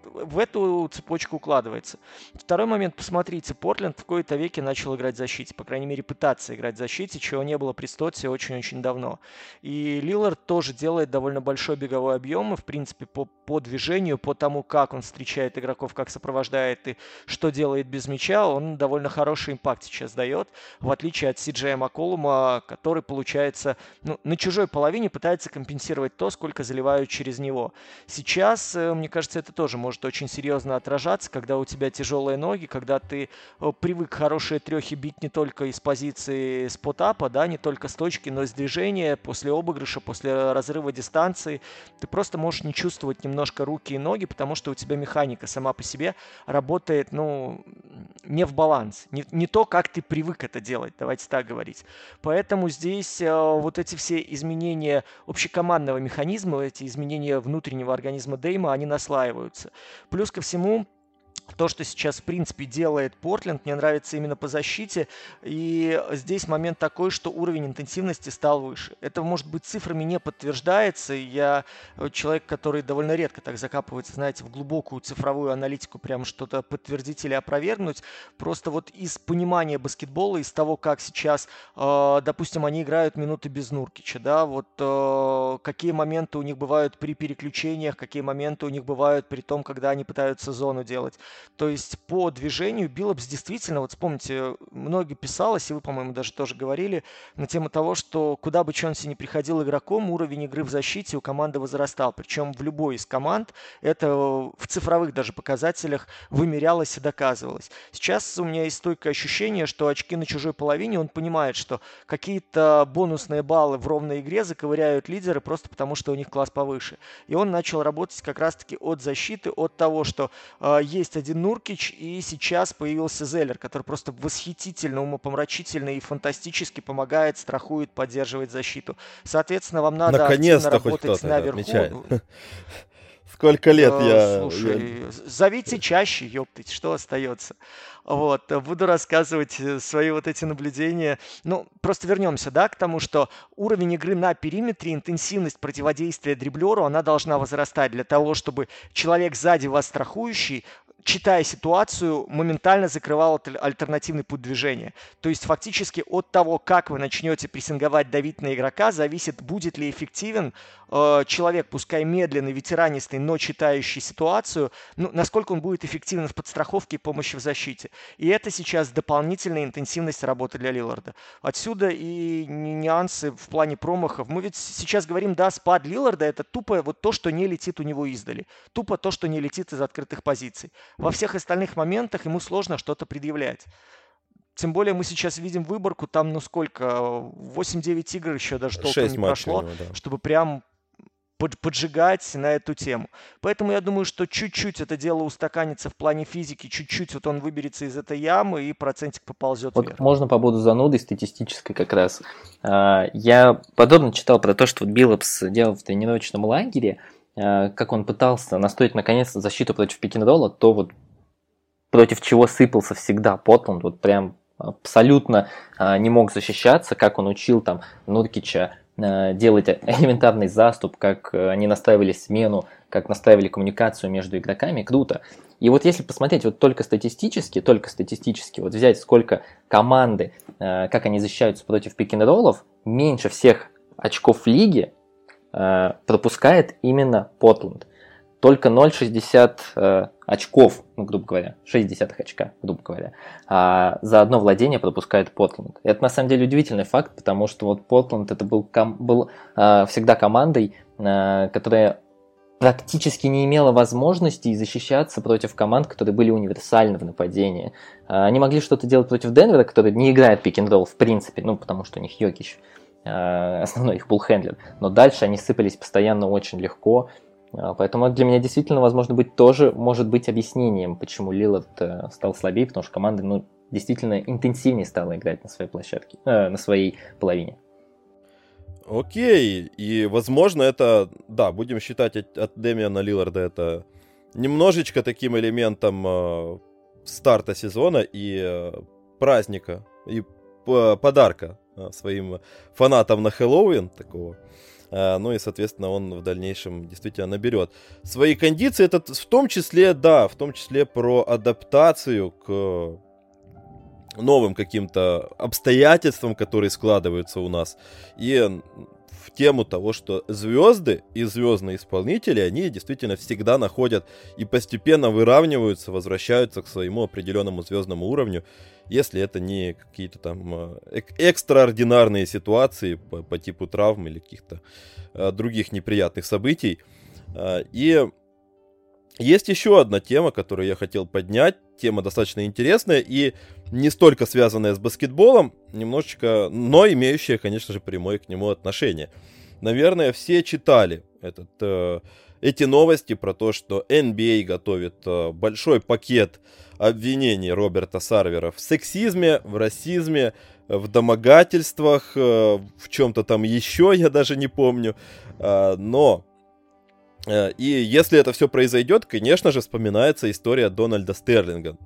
в эту цепочку укладывается. Второй момент, посмотрите, Портленд в какой-то веке начал играть в защите, по крайней мере пытаться играть в защите, чего не было при Стотсе очень-очень давно. И Лилард тоже делает довольно большой беговой объем, и в принципе по, по движению, по тому, как он встречает игроков, как сопровождает и что делает без мяча, он довольно хороший импакт сейчас дает, в отличие от Сиджея Макколума, который, получается, ну, на чужой половине пытается компенсировать то, сколько заливают через него. Сейчас, э, мне кажется, это тоже может может очень серьезно отражаться, когда у тебя тяжелые ноги, когда ты э, привык хорошие трехи бить не только из позиции спотапа, да, не только с точки, но и с движения, после обыгрыша, после разрыва дистанции. Ты просто можешь не чувствовать немножко руки и ноги, потому что у тебя механика сама по себе работает, ну, не в баланс. Не, не то, как ты привык это делать, давайте так говорить. Поэтому здесь э, вот эти все изменения общекомандного механизма, эти изменения внутреннего организма Дейма, они наслаиваются. Плюс ко всему, то, что сейчас, в принципе, делает Портленд, мне нравится именно по защите. И здесь момент такой, что уровень интенсивности стал выше. Это, может быть, цифрами не подтверждается. Я э, человек, который довольно редко так закапывается, знаете, в глубокую цифровую аналитику, прям что-то подтвердить или опровергнуть. Просто вот из понимания баскетбола, из того, как сейчас, э, допустим, они играют минуты без Нуркича, да, вот э, какие моменты у них бывают при переключениях, какие моменты у них бывают при том, когда они пытаются зону делать. То есть по движению Биллопс действительно, вот вспомните, многие писалось, и вы, по-моему, даже тоже говорили, на тему того, что куда бы Чонси не приходил игроком, уровень игры в защите у команды возрастал. Причем в любой из команд это в цифровых даже показателях вымерялось и доказывалось. Сейчас у меня есть стойкое ощущение, что очки на чужой половине, он понимает, что какие-то бонусные баллы в ровной игре заковыряют лидеры просто потому, что у них класс повыше. И он начал работать как раз-таки от защиты, от того, что э, есть один Нуркич, и сейчас появился Зеллер, который просто восхитительно, умопомрачительно и фантастически помогает, страхует, поддерживает защиту. Соответственно, вам надо Наконец-то работать наверху. Отмечает. Сколько лет я... Слушай, я... зовите чаще, ёптыть, что остается. Вот, буду рассказывать э, свои вот эти наблюдения. Ну, просто вернемся, да, к тому, что уровень игры на периметре, интенсивность противодействия дриблеру, она должна возрастать для того, чтобы человек сзади вас страхующий читая ситуацию, моментально закрывал альтернативный путь движения. То есть фактически от того, как вы начнете прессинговать, давить на игрока, зависит, будет ли эффективен э, человек, пускай медленный, ветеранистый, но читающий ситуацию, ну, насколько он будет эффективен в подстраховке и помощи в защите. И это сейчас дополнительная интенсивность работы для Лиларда. Отсюда и нюансы в плане промахов. Мы ведь сейчас говорим, да, спад Лиларда это тупо вот то, что не летит у него издали. Тупо то, что не летит из открытых позиций. Во всех остальных моментах ему сложно что-то предъявлять. Тем более мы сейчас видим выборку, там ну сколько, 8-9 игр еще даже толком не прошло, него, да. чтобы прям поджигать на эту тему. Поэтому я думаю, что чуть-чуть это дело устаканится в плане физики, чуть-чуть вот он выберется из этой ямы и процентик поползет вот вверх. Можно по поводу зануды статистической как раз. А, я подобно читал про то, что вот Биллопс делал в тренировочном лагере, как он пытался настроить наконец защиту против пикинг-ролла, то вот против чего сыпался всегда Потланд, вот прям абсолютно а, не мог защищаться, как он учил там Нуркича Э, делать элементарный заступ, как э, они настраивали смену, как настраивали коммуникацию между игроками, круто. И вот если посмотреть вот только статистически, только статистически, вот взять сколько команды, э, как они защищаются против пик-н-роллов, меньше всех очков в лиге пропускает именно Портленд. Только 0,60 очков, ну, грубо говоря, 6 десятых очка, грубо говоря, а за одно владение пропускает Портленд. Это на самом деле удивительный факт, потому что вот Портленд это был, ком- был а, всегда командой, а, которая практически не имела возможности защищаться против команд, которые были универсальны в нападении. Они могли что-то делать против Денвера, который не играет пик-н-ролл в принципе, ну, потому что у них Йокич основной их буллхендлер. Но дальше они сыпались постоянно очень легко. А, поэтому для меня действительно, возможно, быть тоже может быть объяснением, почему Лилард э, стал слабее, потому что команда ну, действительно интенсивнее стала играть на своей площадке, э, на своей половине. Окей, и возможно это, да, будем считать от, Демиана Лиларда это немножечко таким элементом э, старта сезона и э, праздника, и э, подарка э, своим фанатам на Хэллоуин такого. Э, ну и, соответственно, он в дальнейшем действительно наберет свои кондиции. Это в том числе, да, в том числе про адаптацию к новым каким-то обстоятельствам, которые складываются у нас. И в тему того, что звезды и звездные исполнители, они действительно всегда находят и постепенно выравниваются, возвращаются к своему определенному звездному уровню, если это не какие-то там э, эк- экстраординарные ситуации по, по типу травм или каких-то а, других неприятных событий. А, и есть еще одна тема, которую я хотел поднять. Тема достаточно интересная и не столько связанная с баскетболом, немножечко, но имеющая, конечно же, прямое к нему отношение. Наверное, все читали этот, э, эти новости про то, что NBA готовит э, большой пакет обвинений Роберта Сарвера в сексизме, в расизме, в домогательствах, э, в чем-то там еще, я даже не помню. Э, но и если это все произойдет, конечно же, вспоминается история Дональда Стерлинга.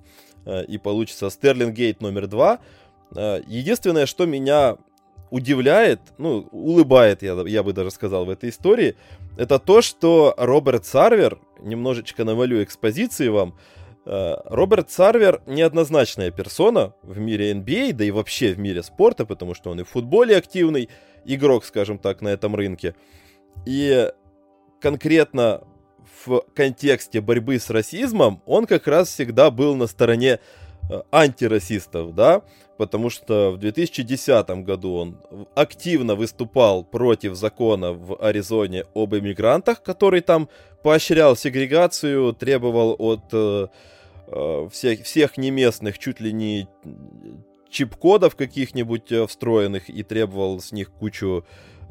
Э, и получится Стерлингейт номер два. Э, единственное, что меня удивляет, ну, улыбает, я, я бы даже сказал, в этой истории, это то, что Роберт Сарвер, немножечко навалю экспозиции вам, Роберт Сарвер неоднозначная персона в мире NBA, да и вообще в мире спорта, потому что он и в футболе активный игрок, скажем так, на этом рынке. И конкретно в контексте борьбы с расизмом, он как раз всегда был на стороне э, антирасистов, да, потому что в 2010 году он активно выступал против закона в Аризоне об иммигрантах, который там поощрял сегрегацию, требовал от э, э, всех, всех неместных чуть ли не чип-кодов каких-нибудь э, встроенных и требовал с них кучу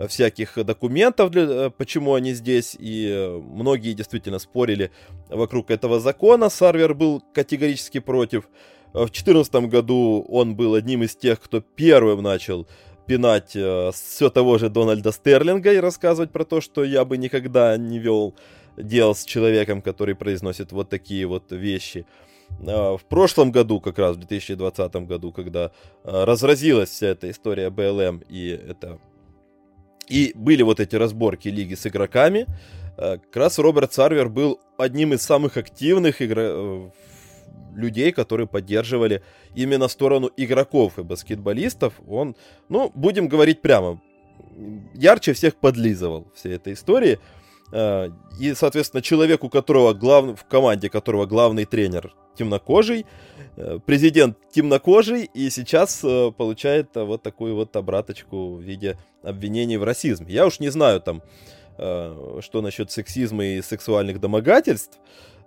всяких документов, для, э, почему они здесь, и э, многие действительно спорили вокруг этого закона. Сарвер был категорически против. В 2014 году он был одним из тех, кто первым начал пинать э, все того же Дональда Стерлинга и рассказывать про то, что я бы никогда не вел дел с человеком, который произносит вот такие вот вещи. В прошлом году, как раз в 2020 году, когда разразилась вся эта история БЛМ и это и были вот эти разборки лиги с игроками, э, как раз Роберт Сарвер был одним из самых активных игр... Э, людей, которые поддерживали именно сторону игроков и баскетболистов. Он, ну, будем говорить прямо, ярче всех подлизывал всей этой истории. Э, и, соответственно, человек, у которого глав... в команде которого главный тренер темнокожий, э, президент темнокожий, и сейчас э, получает вот такую вот обраточку в виде обвинений в расизме. Я уж не знаю там, что насчет сексизма и сексуальных домогательств,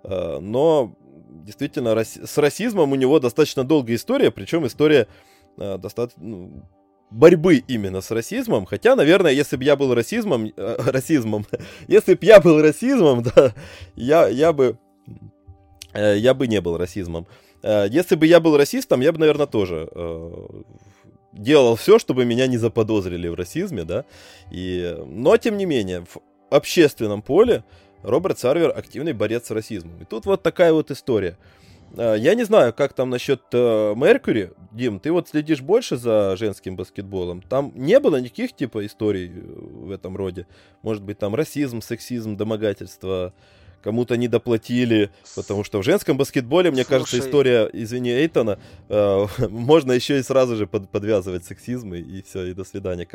но действительно с расизмом у него достаточно долгая история, причем история достаточно ну, борьбы именно с расизмом. Хотя, наверное, если бы я был расизмом, э, расизмом, если бы я был расизмом, да, я, я бы, э, я бы не был расизмом. Э, если бы я был расистом, я бы, наверное, тоже э, делал все, чтобы меня не заподозрили в расизме, да. И, но, тем не менее, в общественном поле Роберт Сарвер активный борец с расизмом. И тут вот такая вот история. А, я не знаю, как там насчет э, Меркьюри. Дим, ты вот следишь больше за женским баскетболом. Там не было никаких типа историй э, в этом роде. Может быть, там расизм, сексизм, домогательство. Кому-то не доплатили, потому что в женском баскетболе, мне Слушай... кажется, история, извини, Эйтона, э, можно еще и сразу же под, подвязывать сексизм, и, и все, и до свидания.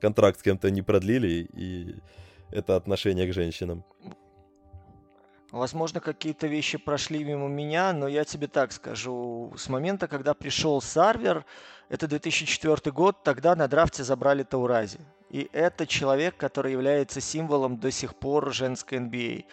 Контракт с кем-то не продлили, и это отношение к женщинам. Возможно, какие-то вещи прошли мимо меня, но я тебе так скажу. С момента, когда пришел Сарвер, это 2004 год, тогда на драфте забрали Таурази. И это человек, который является символом до сих пор женской NBA.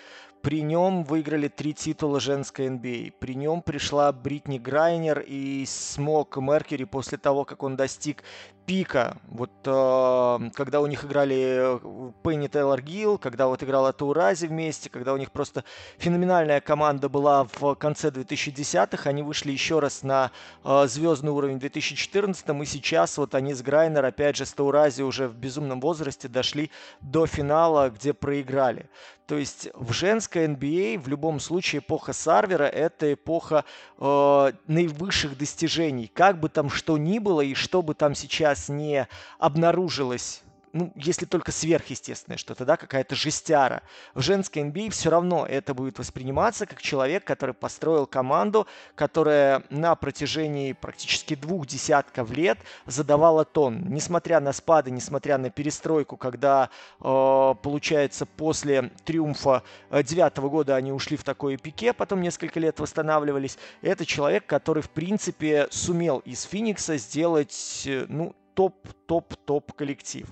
При нем выиграли три титула женской NBA. При нем пришла Бритни Грайнер и смог Меркьюри после того, как он достиг пика, вот э, когда у них играли э, Пенни Тейлор Гилл, когда вот играла Таурази вместе, когда у них просто феноменальная команда была в конце 2010-х, они вышли еще раз на э, звездный уровень в 2014 и сейчас вот они с Грайнер, опять же, с Таурази уже в безумном возрасте дошли до финала, где проиграли. То есть в женской NBA в любом случае эпоха Сарвера это эпоха э, наивысших достижений. Как бы там что ни было и что бы там сейчас не обнаружилось ну, если только сверхъестественное что-то, да, какая-то жестяра. В женской NBA все равно это будет восприниматься как человек, который построил команду, которая на протяжении практически двух десятков лет задавала тон. Несмотря на спады, несмотря на перестройку, когда, э, получается, после триумфа э, девятого года они ушли в такое пике, потом несколько лет восстанавливались, это человек, который, в принципе, сумел из Феникса сделать, э, ну, топ-топ-топ коллектив.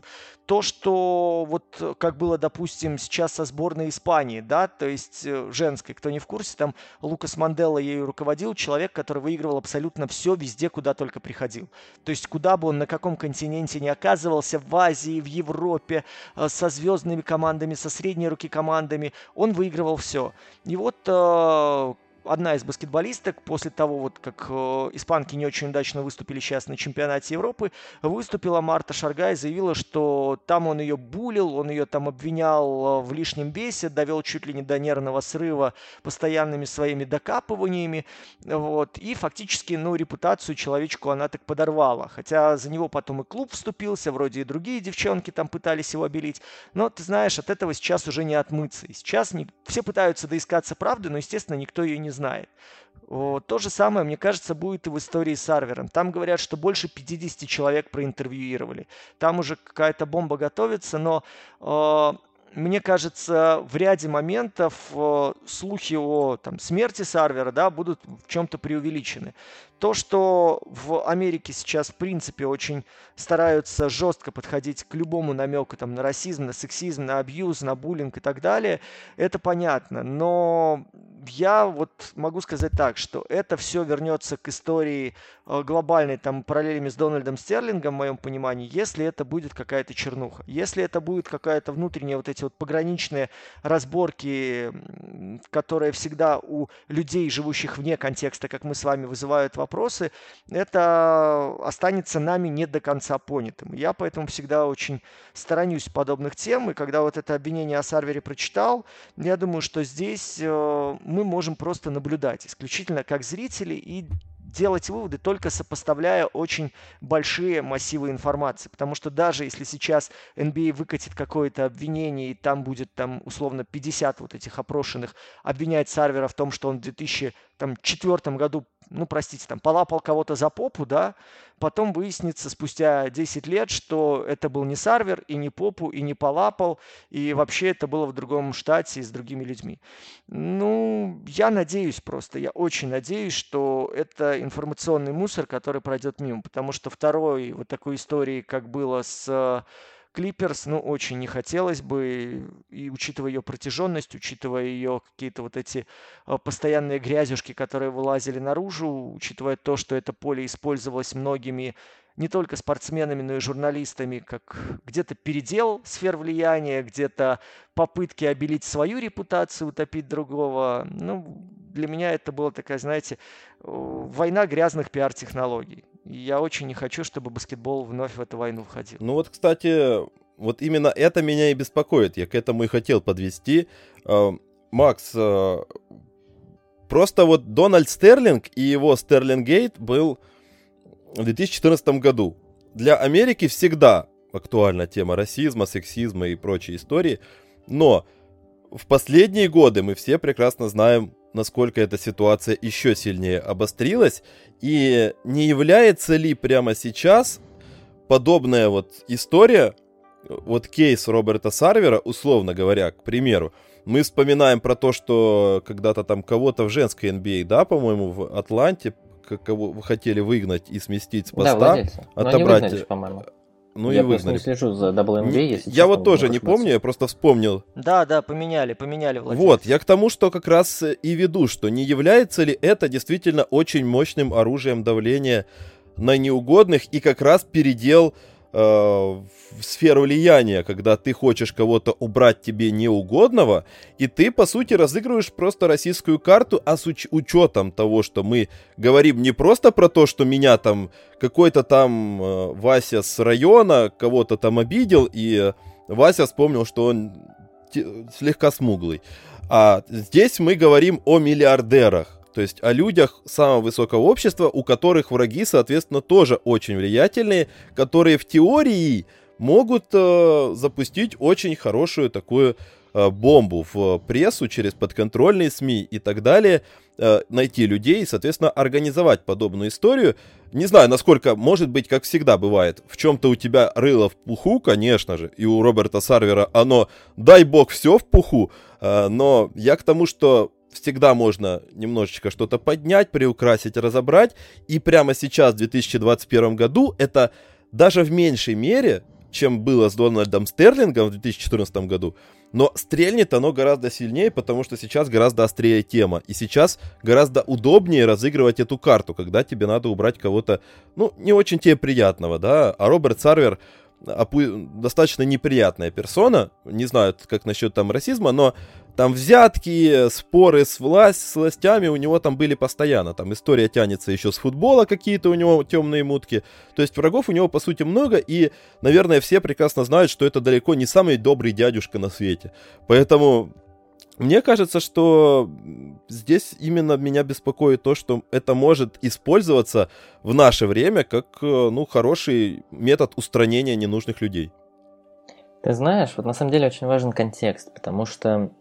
То, что вот как было, допустим, сейчас со сборной Испании, да, то есть э, женской, кто не в курсе, там Лукас Манделла ею руководил, человек, который выигрывал абсолютно все везде, куда только приходил. То есть куда бы он, на каком континенте не оказывался, в Азии, в Европе, э, со звездными командами, со средней руки командами, он выигрывал все. И вот э, одна из баскетболисток после того, вот как э, испанки не очень удачно выступили сейчас на чемпионате Европы, выступила Марта Шаргай заявила, что там он ее булил, он ее там обвинял э, в лишнем весе, довел чуть ли не до нервного срыва постоянными своими докапываниями, вот, и фактически, ну, репутацию человечку она так подорвала, хотя за него потом и клуб вступился, вроде и другие девчонки там пытались его обелить, но, ты знаешь, от этого сейчас уже не отмыться, и сейчас не... все пытаются доискаться правды, но, естественно, никто ее не знает. То же самое, мне кажется, будет и в истории с Арвером. Там говорят, что больше 50 человек проинтервьюировали. Там уже какая-то бомба готовится, но э, мне кажется, в ряде моментов э, слухи о там, смерти Сарвера да, будут в чем-то преувеличены. То, что в Америке сейчас, в принципе, очень стараются жестко подходить к любому намеку там, на расизм, на сексизм, на абьюз, на буллинг и так далее, это понятно. Но я вот могу сказать так, что это все вернется к истории глобальной, там, параллелями с Дональдом Стерлингом, в моем понимании, если это будет какая-то чернуха. Если это будет какая-то внутренняя вот эти вот пограничные разборки, которые всегда у людей, живущих вне контекста, как мы с вами, вызывают вопросы, это останется нами не до конца понятым. Я поэтому всегда очень сторонюсь подобных тем, и когда вот это обвинение о Сарвере прочитал, я думаю, что здесь э, мы можем просто наблюдать исключительно как зрители и делать выводы только сопоставляя очень большие массивы информации. Потому что даже если сейчас NBA выкатит какое-то обвинение, и там будет там условно 50 вот этих опрошенных обвинять Сарвера в том, что он в 2004 году ну, простите, там, полапал кого-то за попу, да, потом выяснится спустя 10 лет, что это был не Сарвер, и не попу, и не полапал, и вообще это было в другом штате и с другими людьми. Ну, я надеюсь просто, я очень надеюсь, что это информационный мусор, который пройдет мимо, потому что второй вот такой истории, как было с Клиперс, ну, очень не хотелось бы, и учитывая ее протяженность, учитывая ее какие-то вот эти а, постоянные грязюшки, которые вылазили наружу, учитывая то, что это поле использовалось многими не только спортсменами, но и журналистами, как где-то передел сфер влияния, где-то попытки обелить свою репутацию, утопить другого. Ну, для меня это была такая, знаете, война грязных пиар-технологий. я очень не хочу, чтобы баскетбол вновь в эту войну входил. Ну вот, кстати, вот именно это меня и беспокоит. Я к этому и хотел подвести. А, Макс, а, просто вот Дональд Стерлинг и его Стерлингейт был в 2014 году. Для Америки всегда актуальна тема расизма, сексизма и прочей истории. Но в последние годы мы все прекрасно знаем, насколько эта ситуация еще сильнее обострилась. И не является ли прямо сейчас подобная вот история, вот кейс Роберта Сарвера, условно говоря, к примеру, Мы вспоминаем про то, что когда-то там кого-то в женской NBA, а, да, по-моему, в Атланте, кого хотели выгнать и сместить с поста, да, отобрать. Но выгнали, по-моему. Ну я и выгнали. не слежу за WNBA, если Я вот тоже не помню, я просто вспомнил. Да, да, поменяли, поменяли владельца. Вот, я к тому, что как раз и веду, что не является ли это действительно очень мощным оружием давления на неугодных и как раз передел в сферу влияния, когда ты хочешь кого-то убрать тебе неугодного, и ты, по сути, разыгрываешь просто российскую карту, а с уч- учетом того, что мы говорим не просто про то, что меня там какой-то там э, Вася с района кого-то там обидел, и Вася вспомнил, что он слегка смуглый. А здесь мы говорим о миллиардерах. То есть о людях самого высокого общества, у которых враги, соответственно, тоже очень влиятельные, которые в теории могут э, запустить очень хорошую такую э, бомбу в прессу через подконтрольные СМИ и так далее, э, найти людей и, соответственно, организовать подобную историю. Не знаю, насколько, может быть, как всегда бывает, в чем-то у тебя рыло в пуху, конечно же, и у Роберта Сарвера оно, дай бог, все в пуху, э, но я к тому, что всегда можно немножечко что-то поднять, приукрасить, разобрать. И прямо сейчас, в 2021 году, это даже в меньшей мере, чем было с Дональдом Стерлингом в 2014 году, но стрельнет оно гораздо сильнее, потому что сейчас гораздо острее тема. И сейчас гораздо удобнее разыгрывать эту карту, когда тебе надо убрать кого-то, ну, не очень тебе приятного, да. А Роберт Сарвер достаточно неприятная персона. Не знаю, как насчет там расизма, но там взятки, споры с, власть, с властями у него там были постоянно. Там история тянется еще с футбола, какие-то у него темные мутки. То есть врагов у него, по сути, много. И, наверное, все прекрасно знают, что это далеко не самый добрый дядюшка на свете. Поэтому мне кажется, что здесь именно меня беспокоит то, что это может использоваться в наше время как э, ну, хороший метод устранения ненужных людей. Ты знаешь, вот на самом деле очень важен контекст, потому что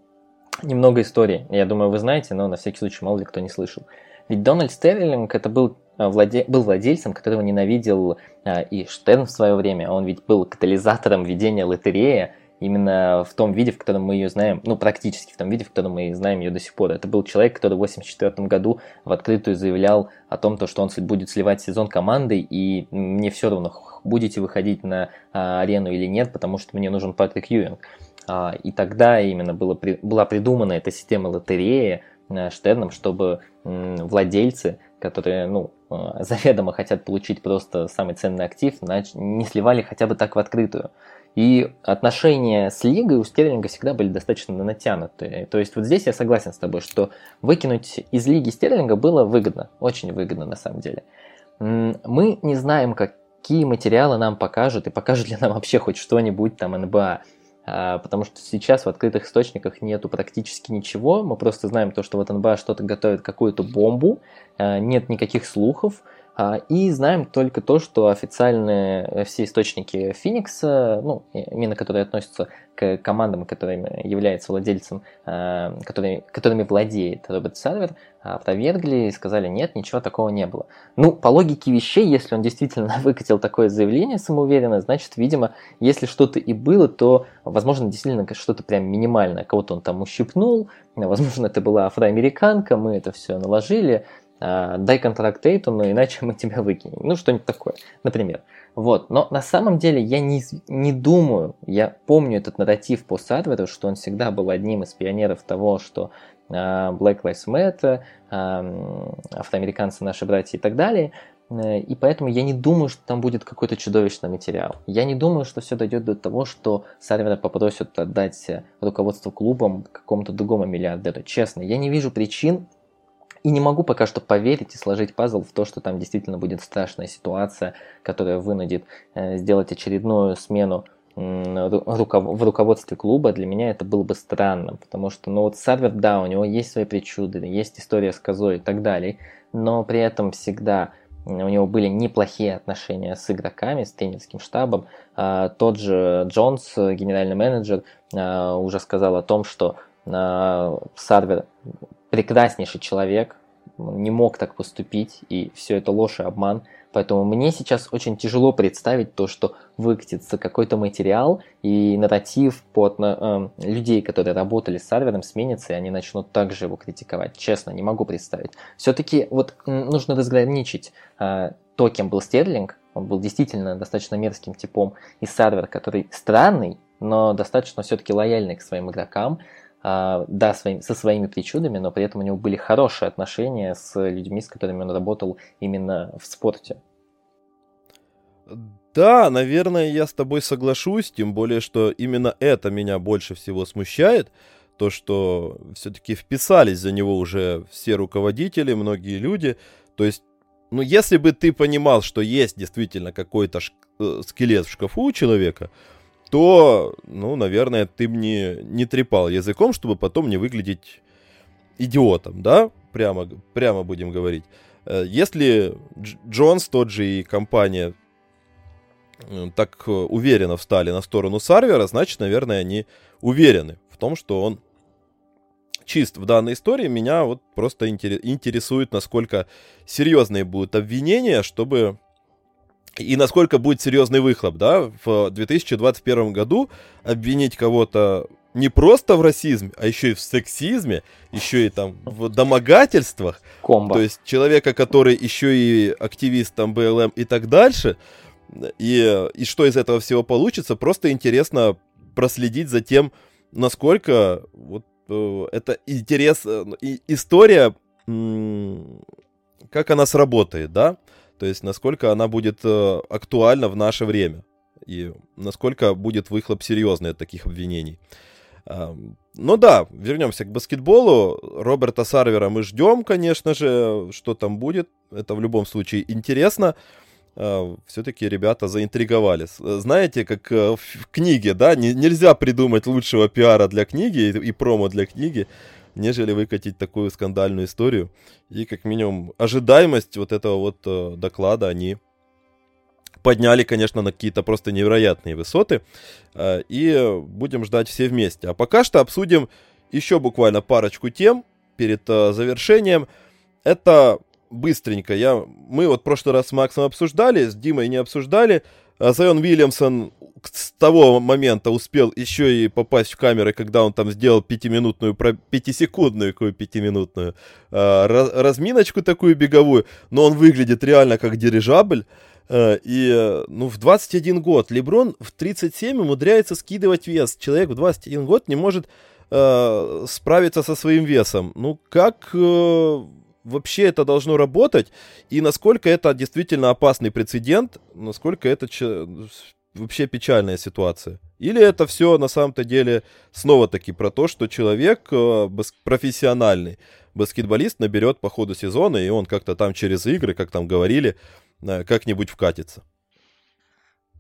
немного истории. Я думаю, вы знаете, но на всякий случай мало ли кто не слышал. Ведь Дональд Стерлинг это был, э, владе... был владельцем, которого ненавидел э, и Штерн в свое время. Он ведь был катализатором ведения лотереи именно в том виде, в котором мы ее знаем, ну, практически в том виде, в котором мы знаем ее до сих пор. Это был человек, который в 1984 году в открытую заявлял о том, то, что он будет сливать сезон командой, и мне все равно, будете выходить на а, арену или нет, потому что мне нужен Патрик Юинг. А, и тогда именно было, была придумана эта система лотереи а, Штерном, чтобы владельцы, которые, ну, а, заведомо хотят получить просто самый ценный актив, не сливали хотя бы так в открытую. И отношения с лигой у Стерлинга всегда были достаточно натянутые. То есть вот здесь я согласен с тобой, что выкинуть из лиги Стерлинга было выгодно, очень выгодно на самом деле. Мы не знаем, какие материалы нам покажут и покажут ли нам вообще хоть что-нибудь там НБА. А, потому что сейчас в открытых источниках нету практически ничего. Мы просто знаем то, что вот НБА что-то готовит, какую-то бомбу, а, нет никаких слухов, а, и знаем только то, что официальные э, все источники Феникса, ну, именно которые относятся к командам, которыми является владельцем, которыми, которыми владеет Роберт Сарвер, опровергли и сказали, нет, ничего такого не было. Ну, по логике вещей, если он действительно выкатил такое заявление самоуверенно, значит, видимо, если что-то и было, то, возможно, действительно что-то прям минимальное. Кого-то он там ущипнул, возможно, это была афроамериканка, мы это все наложили, а, дай контракт Тейтону, иначе мы тебя выкинем. Ну, что-нибудь такое, например. Вот. Но на самом деле я не, не думаю, я помню этот нарратив по Садверу, что он всегда был одним из пионеров того, что Black Lives Matter, uh, афроамериканцы наши братья и так далее. Э, и поэтому я не думаю, что там будет какой-то чудовищный материал. Я не думаю, что все дойдет до того, что Сарвера попросят отдать руководство клубом какому-то другому миллиардеру. Честно, я не вижу причин и не могу пока что поверить и сложить пазл в то, что там действительно будет страшная ситуация, которая вынудит э, сделать очередную смену в руководстве клуба, для меня это было бы странно, потому что, ну вот Сарвер, да, у него есть свои причуды, есть история с козой и так далее, но при этом всегда у него были неплохие отношения с игроками, с тренерским штабом. А, тот же Джонс, генеральный менеджер, а, уже сказал о том, что а, Сарвер прекраснейший человек, не мог так поступить, и все это ложь и обман. Поэтому мне сейчас очень тяжело представить то, что выкатится какой-то материал, и нарратив под э, людей, которые работали с сервером, сменится, и они начнут также его критиковать. Честно, не могу представить. Все-таки вот нужно разграничить э, то, кем был Стерлинг, он был действительно достаточно мерзким типом, и сервер, который странный, но достаточно все-таки лояльный к своим игрокам, да, своим, со своими причудами, но при этом у него были хорошие отношения с людьми, с которыми он работал именно в спорте. Да, наверное, я с тобой соглашусь, тем более, что именно это меня больше всего смущает, то, что все-таки вписались за него уже все руководители, многие люди, то есть, ну, если бы ты понимал, что есть действительно какой-то ш- э, скелет в шкафу у человека, то, ну, наверное, ты мне не трепал языком, чтобы потом не выглядеть идиотом, да? Прямо, прямо будем говорить. Э, если Джонс, тот же и компания э, так уверенно встали на сторону Сарвера, значит, наверное, они уверены в том, что он чист в данной истории. Меня вот просто интересует, насколько серьезные будут обвинения, чтобы и насколько будет серьезный выхлоп, да, в 2021 году обвинить кого-то не просто в расизме, а еще и в сексизме, еще и там в домогательствах. Комбо. То есть человека, который еще и активист там БЛМ и так дальше. И, и что из этого всего получится, просто интересно проследить за тем, насколько вот э, это интерес, э, история, как она сработает, да? То есть насколько она будет э, актуальна в наше время и насколько будет выхлоп серьезный от таких обвинений. Э, ну да, вернемся к баскетболу. Роберта Сарвера мы ждем, конечно же, что там будет. Это в любом случае интересно. Э, все-таки ребята заинтриговали. Знаете, как э, в книге, да, не, нельзя придумать лучшего пиара для книги и, и промо для книги, нежели выкатить такую скандальную историю. И как минимум ожидаемость вот этого вот э, доклада они подняли, конечно, на какие-то просто невероятные высоты. Э, и будем ждать все вместе. А пока что обсудим еще буквально парочку тем перед э, завершением. Это быстренько. Я, мы вот в прошлый раз с Максом обсуждали, с Димой не обсуждали. Зайон Вильямсон с того момента успел еще и попасть в камеры, когда он там сделал пятиминутную, пятисекундную, какую пятиминутную э, разминочку такую беговую, но он выглядит реально как дирижабль. Э, и, ну, в 21 год Леброн в 37 умудряется скидывать вес. Человек в 21 год не может э, справиться со своим весом. Ну, как... Э, вообще это должно работать, и насколько это действительно опасный прецедент, насколько это вообще печальная ситуация. Или это все на самом-то деле снова-таки про то, что человек э, профессиональный баскетболист наберет по ходу сезона, и он как-то там через игры, как там говорили, э, как-нибудь вкатится.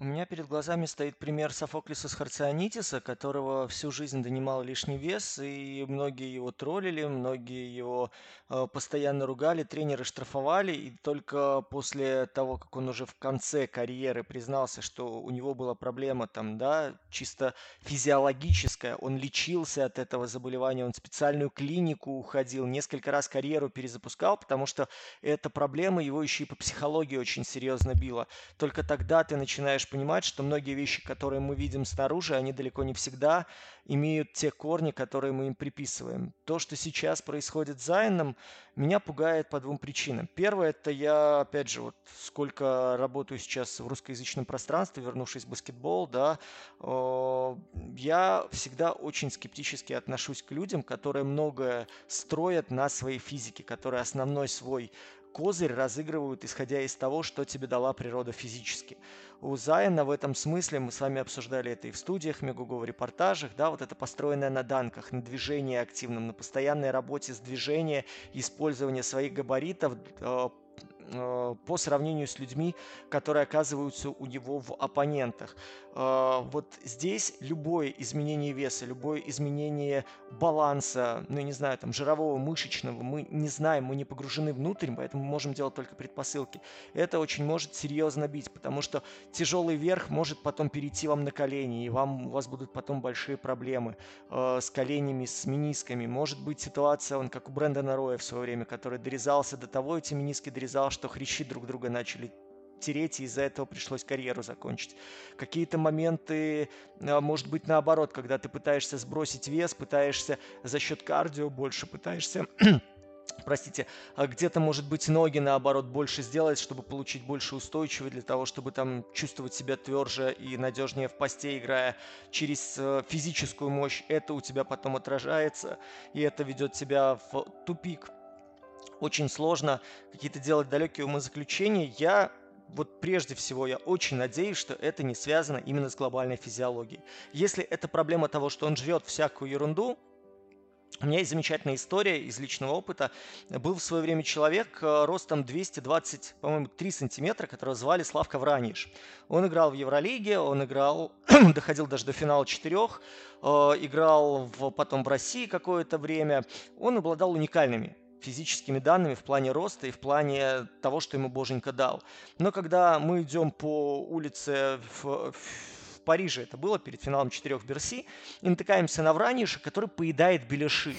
У меня перед глазами стоит пример Софоклиса Схарционитиса, которого всю жизнь донимал лишний вес, и многие его троллили, многие его э, постоянно ругали, тренеры штрафовали, и только после того, как он уже в конце карьеры признался, что у него была проблема там, да, чисто физиологическая, он лечился от этого заболевания, он в специальную клинику уходил, несколько раз карьеру перезапускал, потому что эта проблема его еще и по психологии очень серьезно била. Только тогда ты начинаешь понимать, что многие вещи, которые мы видим снаружи, они далеко не всегда имеют те корни, которые мы им приписываем. То, что сейчас происходит с Зайном, меня пугает по двум причинам. Первое, это я, опять же, вот сколько работаю сейчас в русскоязычном пространстве, вернувшись в баскетбол, да, я всегда очень скептически отношусь к людям, которые многое строят на своей физике, которые основной свой козырь разыгрывают, исходя из того, что тебе дала природа физически. У Зайна в этом смысле, мы с вами обсуждали это и в студиях, Мегуго в репортажах, да, вот это построенное на данках, на движении активном, на постоянной работе с движением, использование своих габаритов, э, э, по сравнению с людьми, которые оказываются у него в оппонентах. Э, вот здесь любое изменение веса, любое изменение баланса, ну, я не знаю, там, жирового, мышечного, мы не знаем, мы не погружены внутрь, поэтому мы можем делать только предпосылки. Это очень может серьезно бить, потому что тяжелый верх может потом перейти вам на колени, и вам, у вас будут потом большие проблемы э, с коленями, с менисками. Может быть ситуация, он как у Брэндона Роя в свое время, который дорезался до того, эти мениски дорезал, что хрящи друг друга начали тереть, и из-за этого пришлось карьеру закончить. Какие-то моменты, а, может быть, наоборот, когда ты пытаешься сбросить вес, пытаешься за счет кардио больше, пытаешься простите, а где-то, может быть, ноги, наоборот, больше сделать, чтобы получить больше устойчивости, для того, чтобы там чувствовать себя тверже и надежнее в посте, играя через э, физическую мощь. Это у тебя потом отражается, и это ведет тебя в тупик. Очень сложно какие-то делать далекие умозаключения. Я вот прежде всего я очень надеюсь, что это не связано именно с глобальной физиологией. Если это проблема того, что он жрет всякую ерунду, у меня есть замечательная история из личного опыта. Был в свое время человек э, ростом 220, по-моему, 3 сантиметра, которого звали Славка Враниш. Он играл в Евролиге, он играл, доходил даже до финала четырех, э, играл в, потом в России какое-то время. Он обладал уникальными физическими данными в плане роста и в плане того, что ему Боженька дал. Но когда мы идем по улице в, в Париже, это было перед финалом четырех Берси, и натыкаемся на Враниша, который поедает беляши.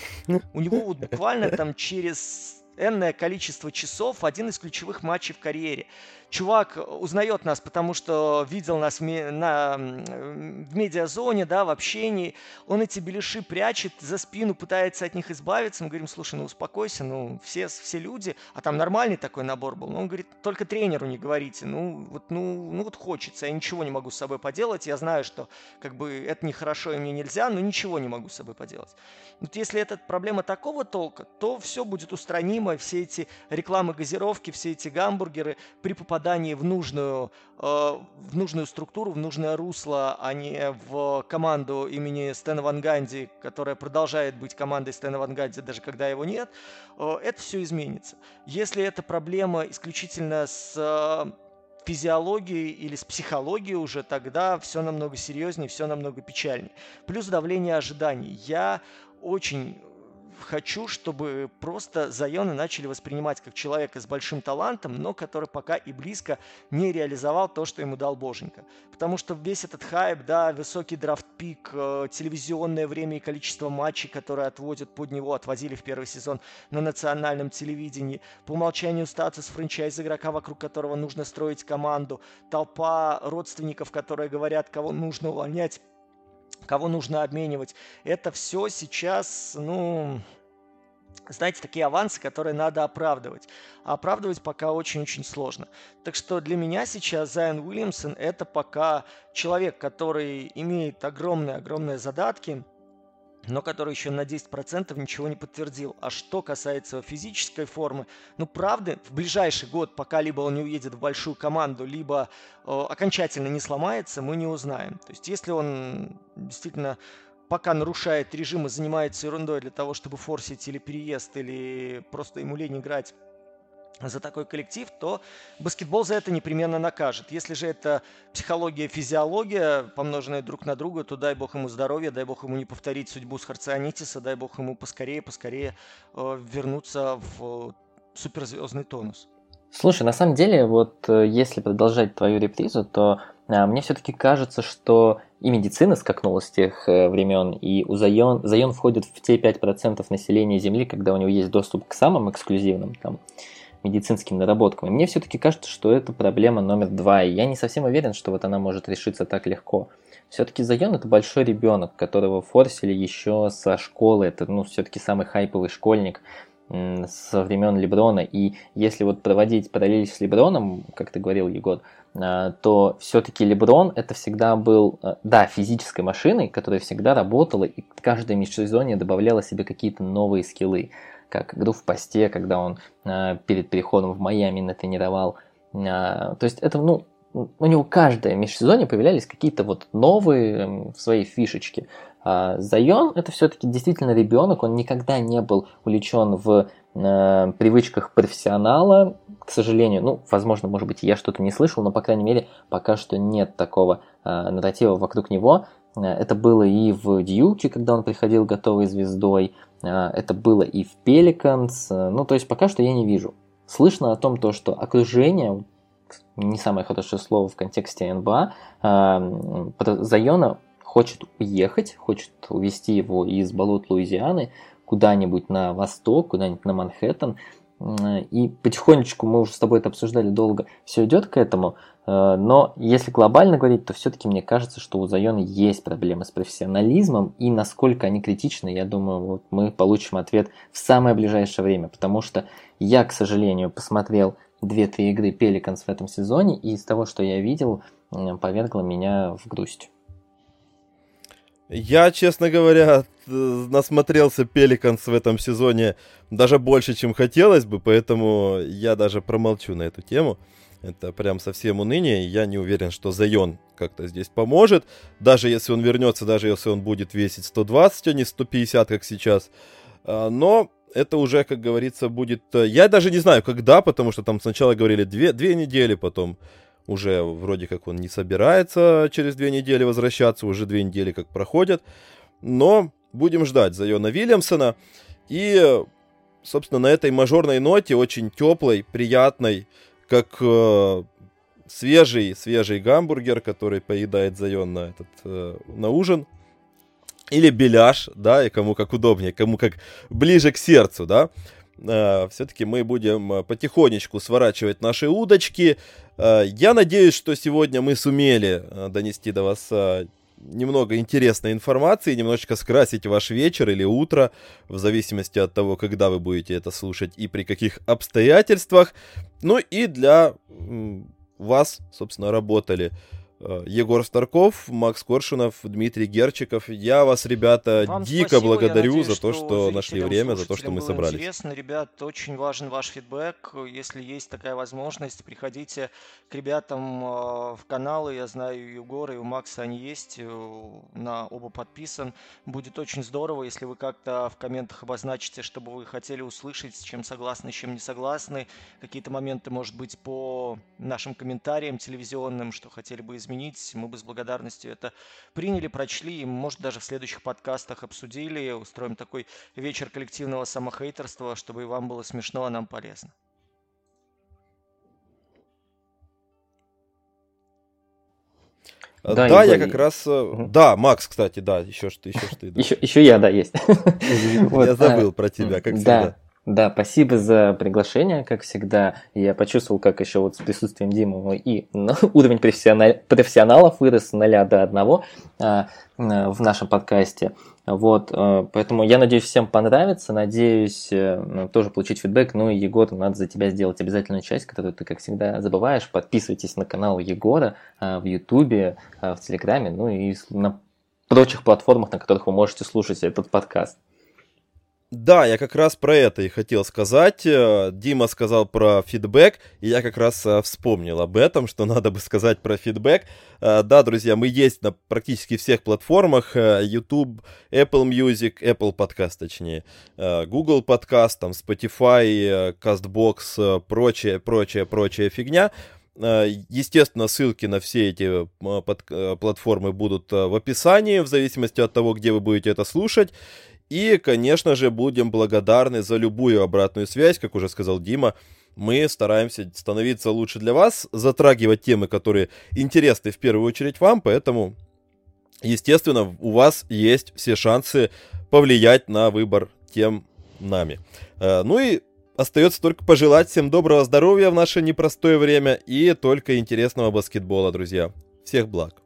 У него вот буквально там через энное количество часов один из ключевых матчей в карьере чувак узнает нас, потому что видел нас в, на, в медиазоне, да, в общении. Он эти беляши прячет за спину, пытается от них избавиться. Мы говорим, слушай, ну успокойся, ну все, все люди. А там нормальный такой набор был. Но он говорит, только тренеру не говорите. Ну вот, ну, ну вот хочется, я ничего не могу с собой поделать. Я знаю, что как бы это нехорошо и мне нельзя, но ничего не могу с собой поделать. Вот если это проблема такого толка, то все будет устранимо. Все эти рекламы газировки, все эти гамбургеры при попадании попадании в нужную, э, в нужную структуру, в нужное русло, а не в команду имени Стэна Ван Ганди, которая продолжает быть командой Стэна Ван Ганди, даже когда его нет, э, это все изменится. Если эта проблема исключительно с э, физиологией или с психологией уже, тогда все намного серьезнее, все намного печальнее. Плюс давление ожиданий. Я очень хочу, чтобы просто Зайона начали воспринимать как человека с большим талантом, но который пока и близко не реализовал то, что ему дал Боженька. Потому что весь этот хайп, да, высокий драфт-пик, э, телевизионное время и количество матчей, которые отводят под него, отвозили в первый сезон на национальном телевидении, по умолчанию статус франчайз игрока, вокруг которого нужно строить команду, толпа родственников, которые говорят, кого нужно увольнять, кого нужно обменивать. Это все сейчас, ну, знаете, такие авансы, которые надо оправдывать. А оправдывать пока очень-очень сложно. Так что для меня сейчас Зайон Уильямсон это пока человек, который имеет огромные-огромные задатки, но который еще на 10% ничего не подтвердил. А что касается физической формы, ну правда, в ближайший год, пока либо он не уедет в большую команду, либо э, окончательно не сломается, мы не узнаем. То есть если он действительно пока нарушает режим и занимается ерундой для того, чтобы форсить или переезд, или просто ему лень играть за такой коллектив, то баскетбол за это непременно накажет. Если же это психология, физиология, помноженная друг на друга, то дай бог ему здоровья, дай бог ему не повторить судьбу с Харционитиса, дай бог ему поскорее, поскорее э, вернуться в суперзвездный тонус. Слушай, на самом деле, вот э, если продолжать твою репризу, то а, мне все-таки кажется, что и медицина скакнула с тех э, времен, и у Зайон, Зайон входит в те 5% населения Земли, когда у него есть доступ к самым эксклюзивным там, медицинским наработкам. И мне все-таки кажется, что это проблема номер два, и я не совсем уверен, что вот она может решиться так легко. Все-таки Зайон это большой ребенок, которого форсили еще со школы, это ну, все-таки самый хайповый школьник со времен Леброна, и если вот проводить параллель с Леброном, как ты говорил, Егор, а, то все-таки Леброн это всегда был, а, да, физической машиной, которая всегда работала и каждое межсезонье добавляла себе какие-то новые скиллы как игру в посте, когда он э, перед переходом в Майами натренировал. Э, то есть это, ну, у него каждое межсезонье появлялись какие-то вот новые свои фишечки. А Зайон это все-таки действительно ребенок, он никогда не был увлечен в э, привычках профессионала, к сожалению. Ну, возможно, может быть, я что-то не слышал, но, по крайней мере, пока что нет такого э, нарратива вокруг него. Э, это было и в Дьюке, когда он приходил готовой звездой, это было и в Пеликанс. Ну, то есть пока что я не вижу. Слышно о том, то, что окружение, не самое хорошее слово в контексте НБА, э, Зайона хочет уехать, хочет увезти его из болот Луизианы куда-нибудь на восток, куда-нибудь на Манхэттен. И потихонечку, мы уже с тобой это обсуждали долго, все идет к этому. Э, но если глобально говорить, то все-таки мне кажется, что у Зайона есть проблемы с профессионализмом, и насколько они критичны, я думаю, вот мы получим ответ в самое ближайшее время, потому что я, к сожалению, посмотрел две-три игры Пеликанс в этом сезоне, и из того, что я видел, повергло меня в грусть. Я, честно говоря, насмотрелся Пеликанс в этом сезоне даже больше, чем хотелось бы, поэтому я даже промолчу на эту тему. Это прям совсем уныние. Я не уверен, что Зайон как-то здесь поможет. Даже если он вернется, даже если он будет весить 120, а не 150, как сейчас. А, но это уже, как говорится, будет... Э, я даже не знаю, когда, потому что там сначала говорили две, две недели, потом уже вроде как он не собирается через две недели возвращаться, уже две недели как проходят. Но будем ждать Зайона Вильямсона. И, собственно, на этой мажорной ноте, очень теплой, приятной, как э, свежий, свежий гамбургер, который поедает Зайон на, этот, э, на ужин. Или беляш, да, и кому как удобнее, кому как ближе к сердцу, да. Э, все-таки мы будем э, потихонечку сворачивать наши удочки. Э, я надеюсь, что сегодня мы сумели донести до вас немного интересной информации, немножечко скрасить ваш вечер или утро, в зависимости от того, когда вы будете это слушать и при каких обстоятельствах. Ну и для вас, собственно, работали Егор Старков, Макс Коршунов, Дмитрий Герчиков. Я вас, ребята, Вам дико спасибо. благодарю надеюсь, за то, что, что нашли время, за то, что мы собрались. Интересно, ребят, очень важен ваш фидбэк. Если есть такая возможность, приходите к ребятам э, в каналы. Я знаю, и у Егора, и у Макса они есть. Э, на оба подписан. Будет очень здорово, если вы как-то в комментах обозначите, чтобы вы хотели услышать, с чем согласны, с чем не согласны. Какие-то моменты, может быть, по нашим комментариям телевизионным, что хотели бы изменить, мы бы с благодарностью это приняли, прочли, и, может, даже в следующих подкастах обсудили, устроим такой вечер коллективного самохейтерства, чтобы и вам было смешно, а нам полезно. Да, да я как раз... Угу. Да, Макс, кстати, да, еще что, еще что. Да. Еще, еще я, да, есть. Я забыл про тебя, как всегда. Да, спасибо за приглашение, как всегда. Я почувствовал, как еще вот с присутствием Димы и ну, уровень профессионал, профессионалов вырос с 0 до 1 а, в нашем подкасте. Вот, а, поэтому я надеюсь, всем понравится, надеюсь э, тоже получить фидбэк. Ну и Егор, надо за тебя сделать обязательную часть, которую ты, как всегда, забываешь. Подписывайтесь на канал Егора а, в Ютубе, в Телеграме, ну и на прочих платформах, на которых вы можете слушать этот подкаст. Да, я как раз про это и хотел сказать. Э, Дима сказал про фидбэк, и я как раз э, вспомнил об этом, что надо бы сказать про фидбэк. Э, да, друзья, мы есть на практически всех платформах. YouTube, Apple Music, Apple Podcast, точнее, Google Podcast, там, Spotify, CastBox, прочее, прочее, прочая фигня. Естественно, ссылки на все эти платформы будут в описании, в зависимости от того, где вы будете это слушать. И, конечно же, будем благодарны за любую обратную связь, как уже сказал Дима. Мы стараемся становиться лучше для вас, затрагивать темы, которые интересны в первую очередь вам, поэтому, естественно, у вас есть все шансы повлиять на выбор тем нами. Э, ну и остается только пожелать всем доброго здоровья в наше непростое время и только интересного баскетбола, друзья. Всех благ.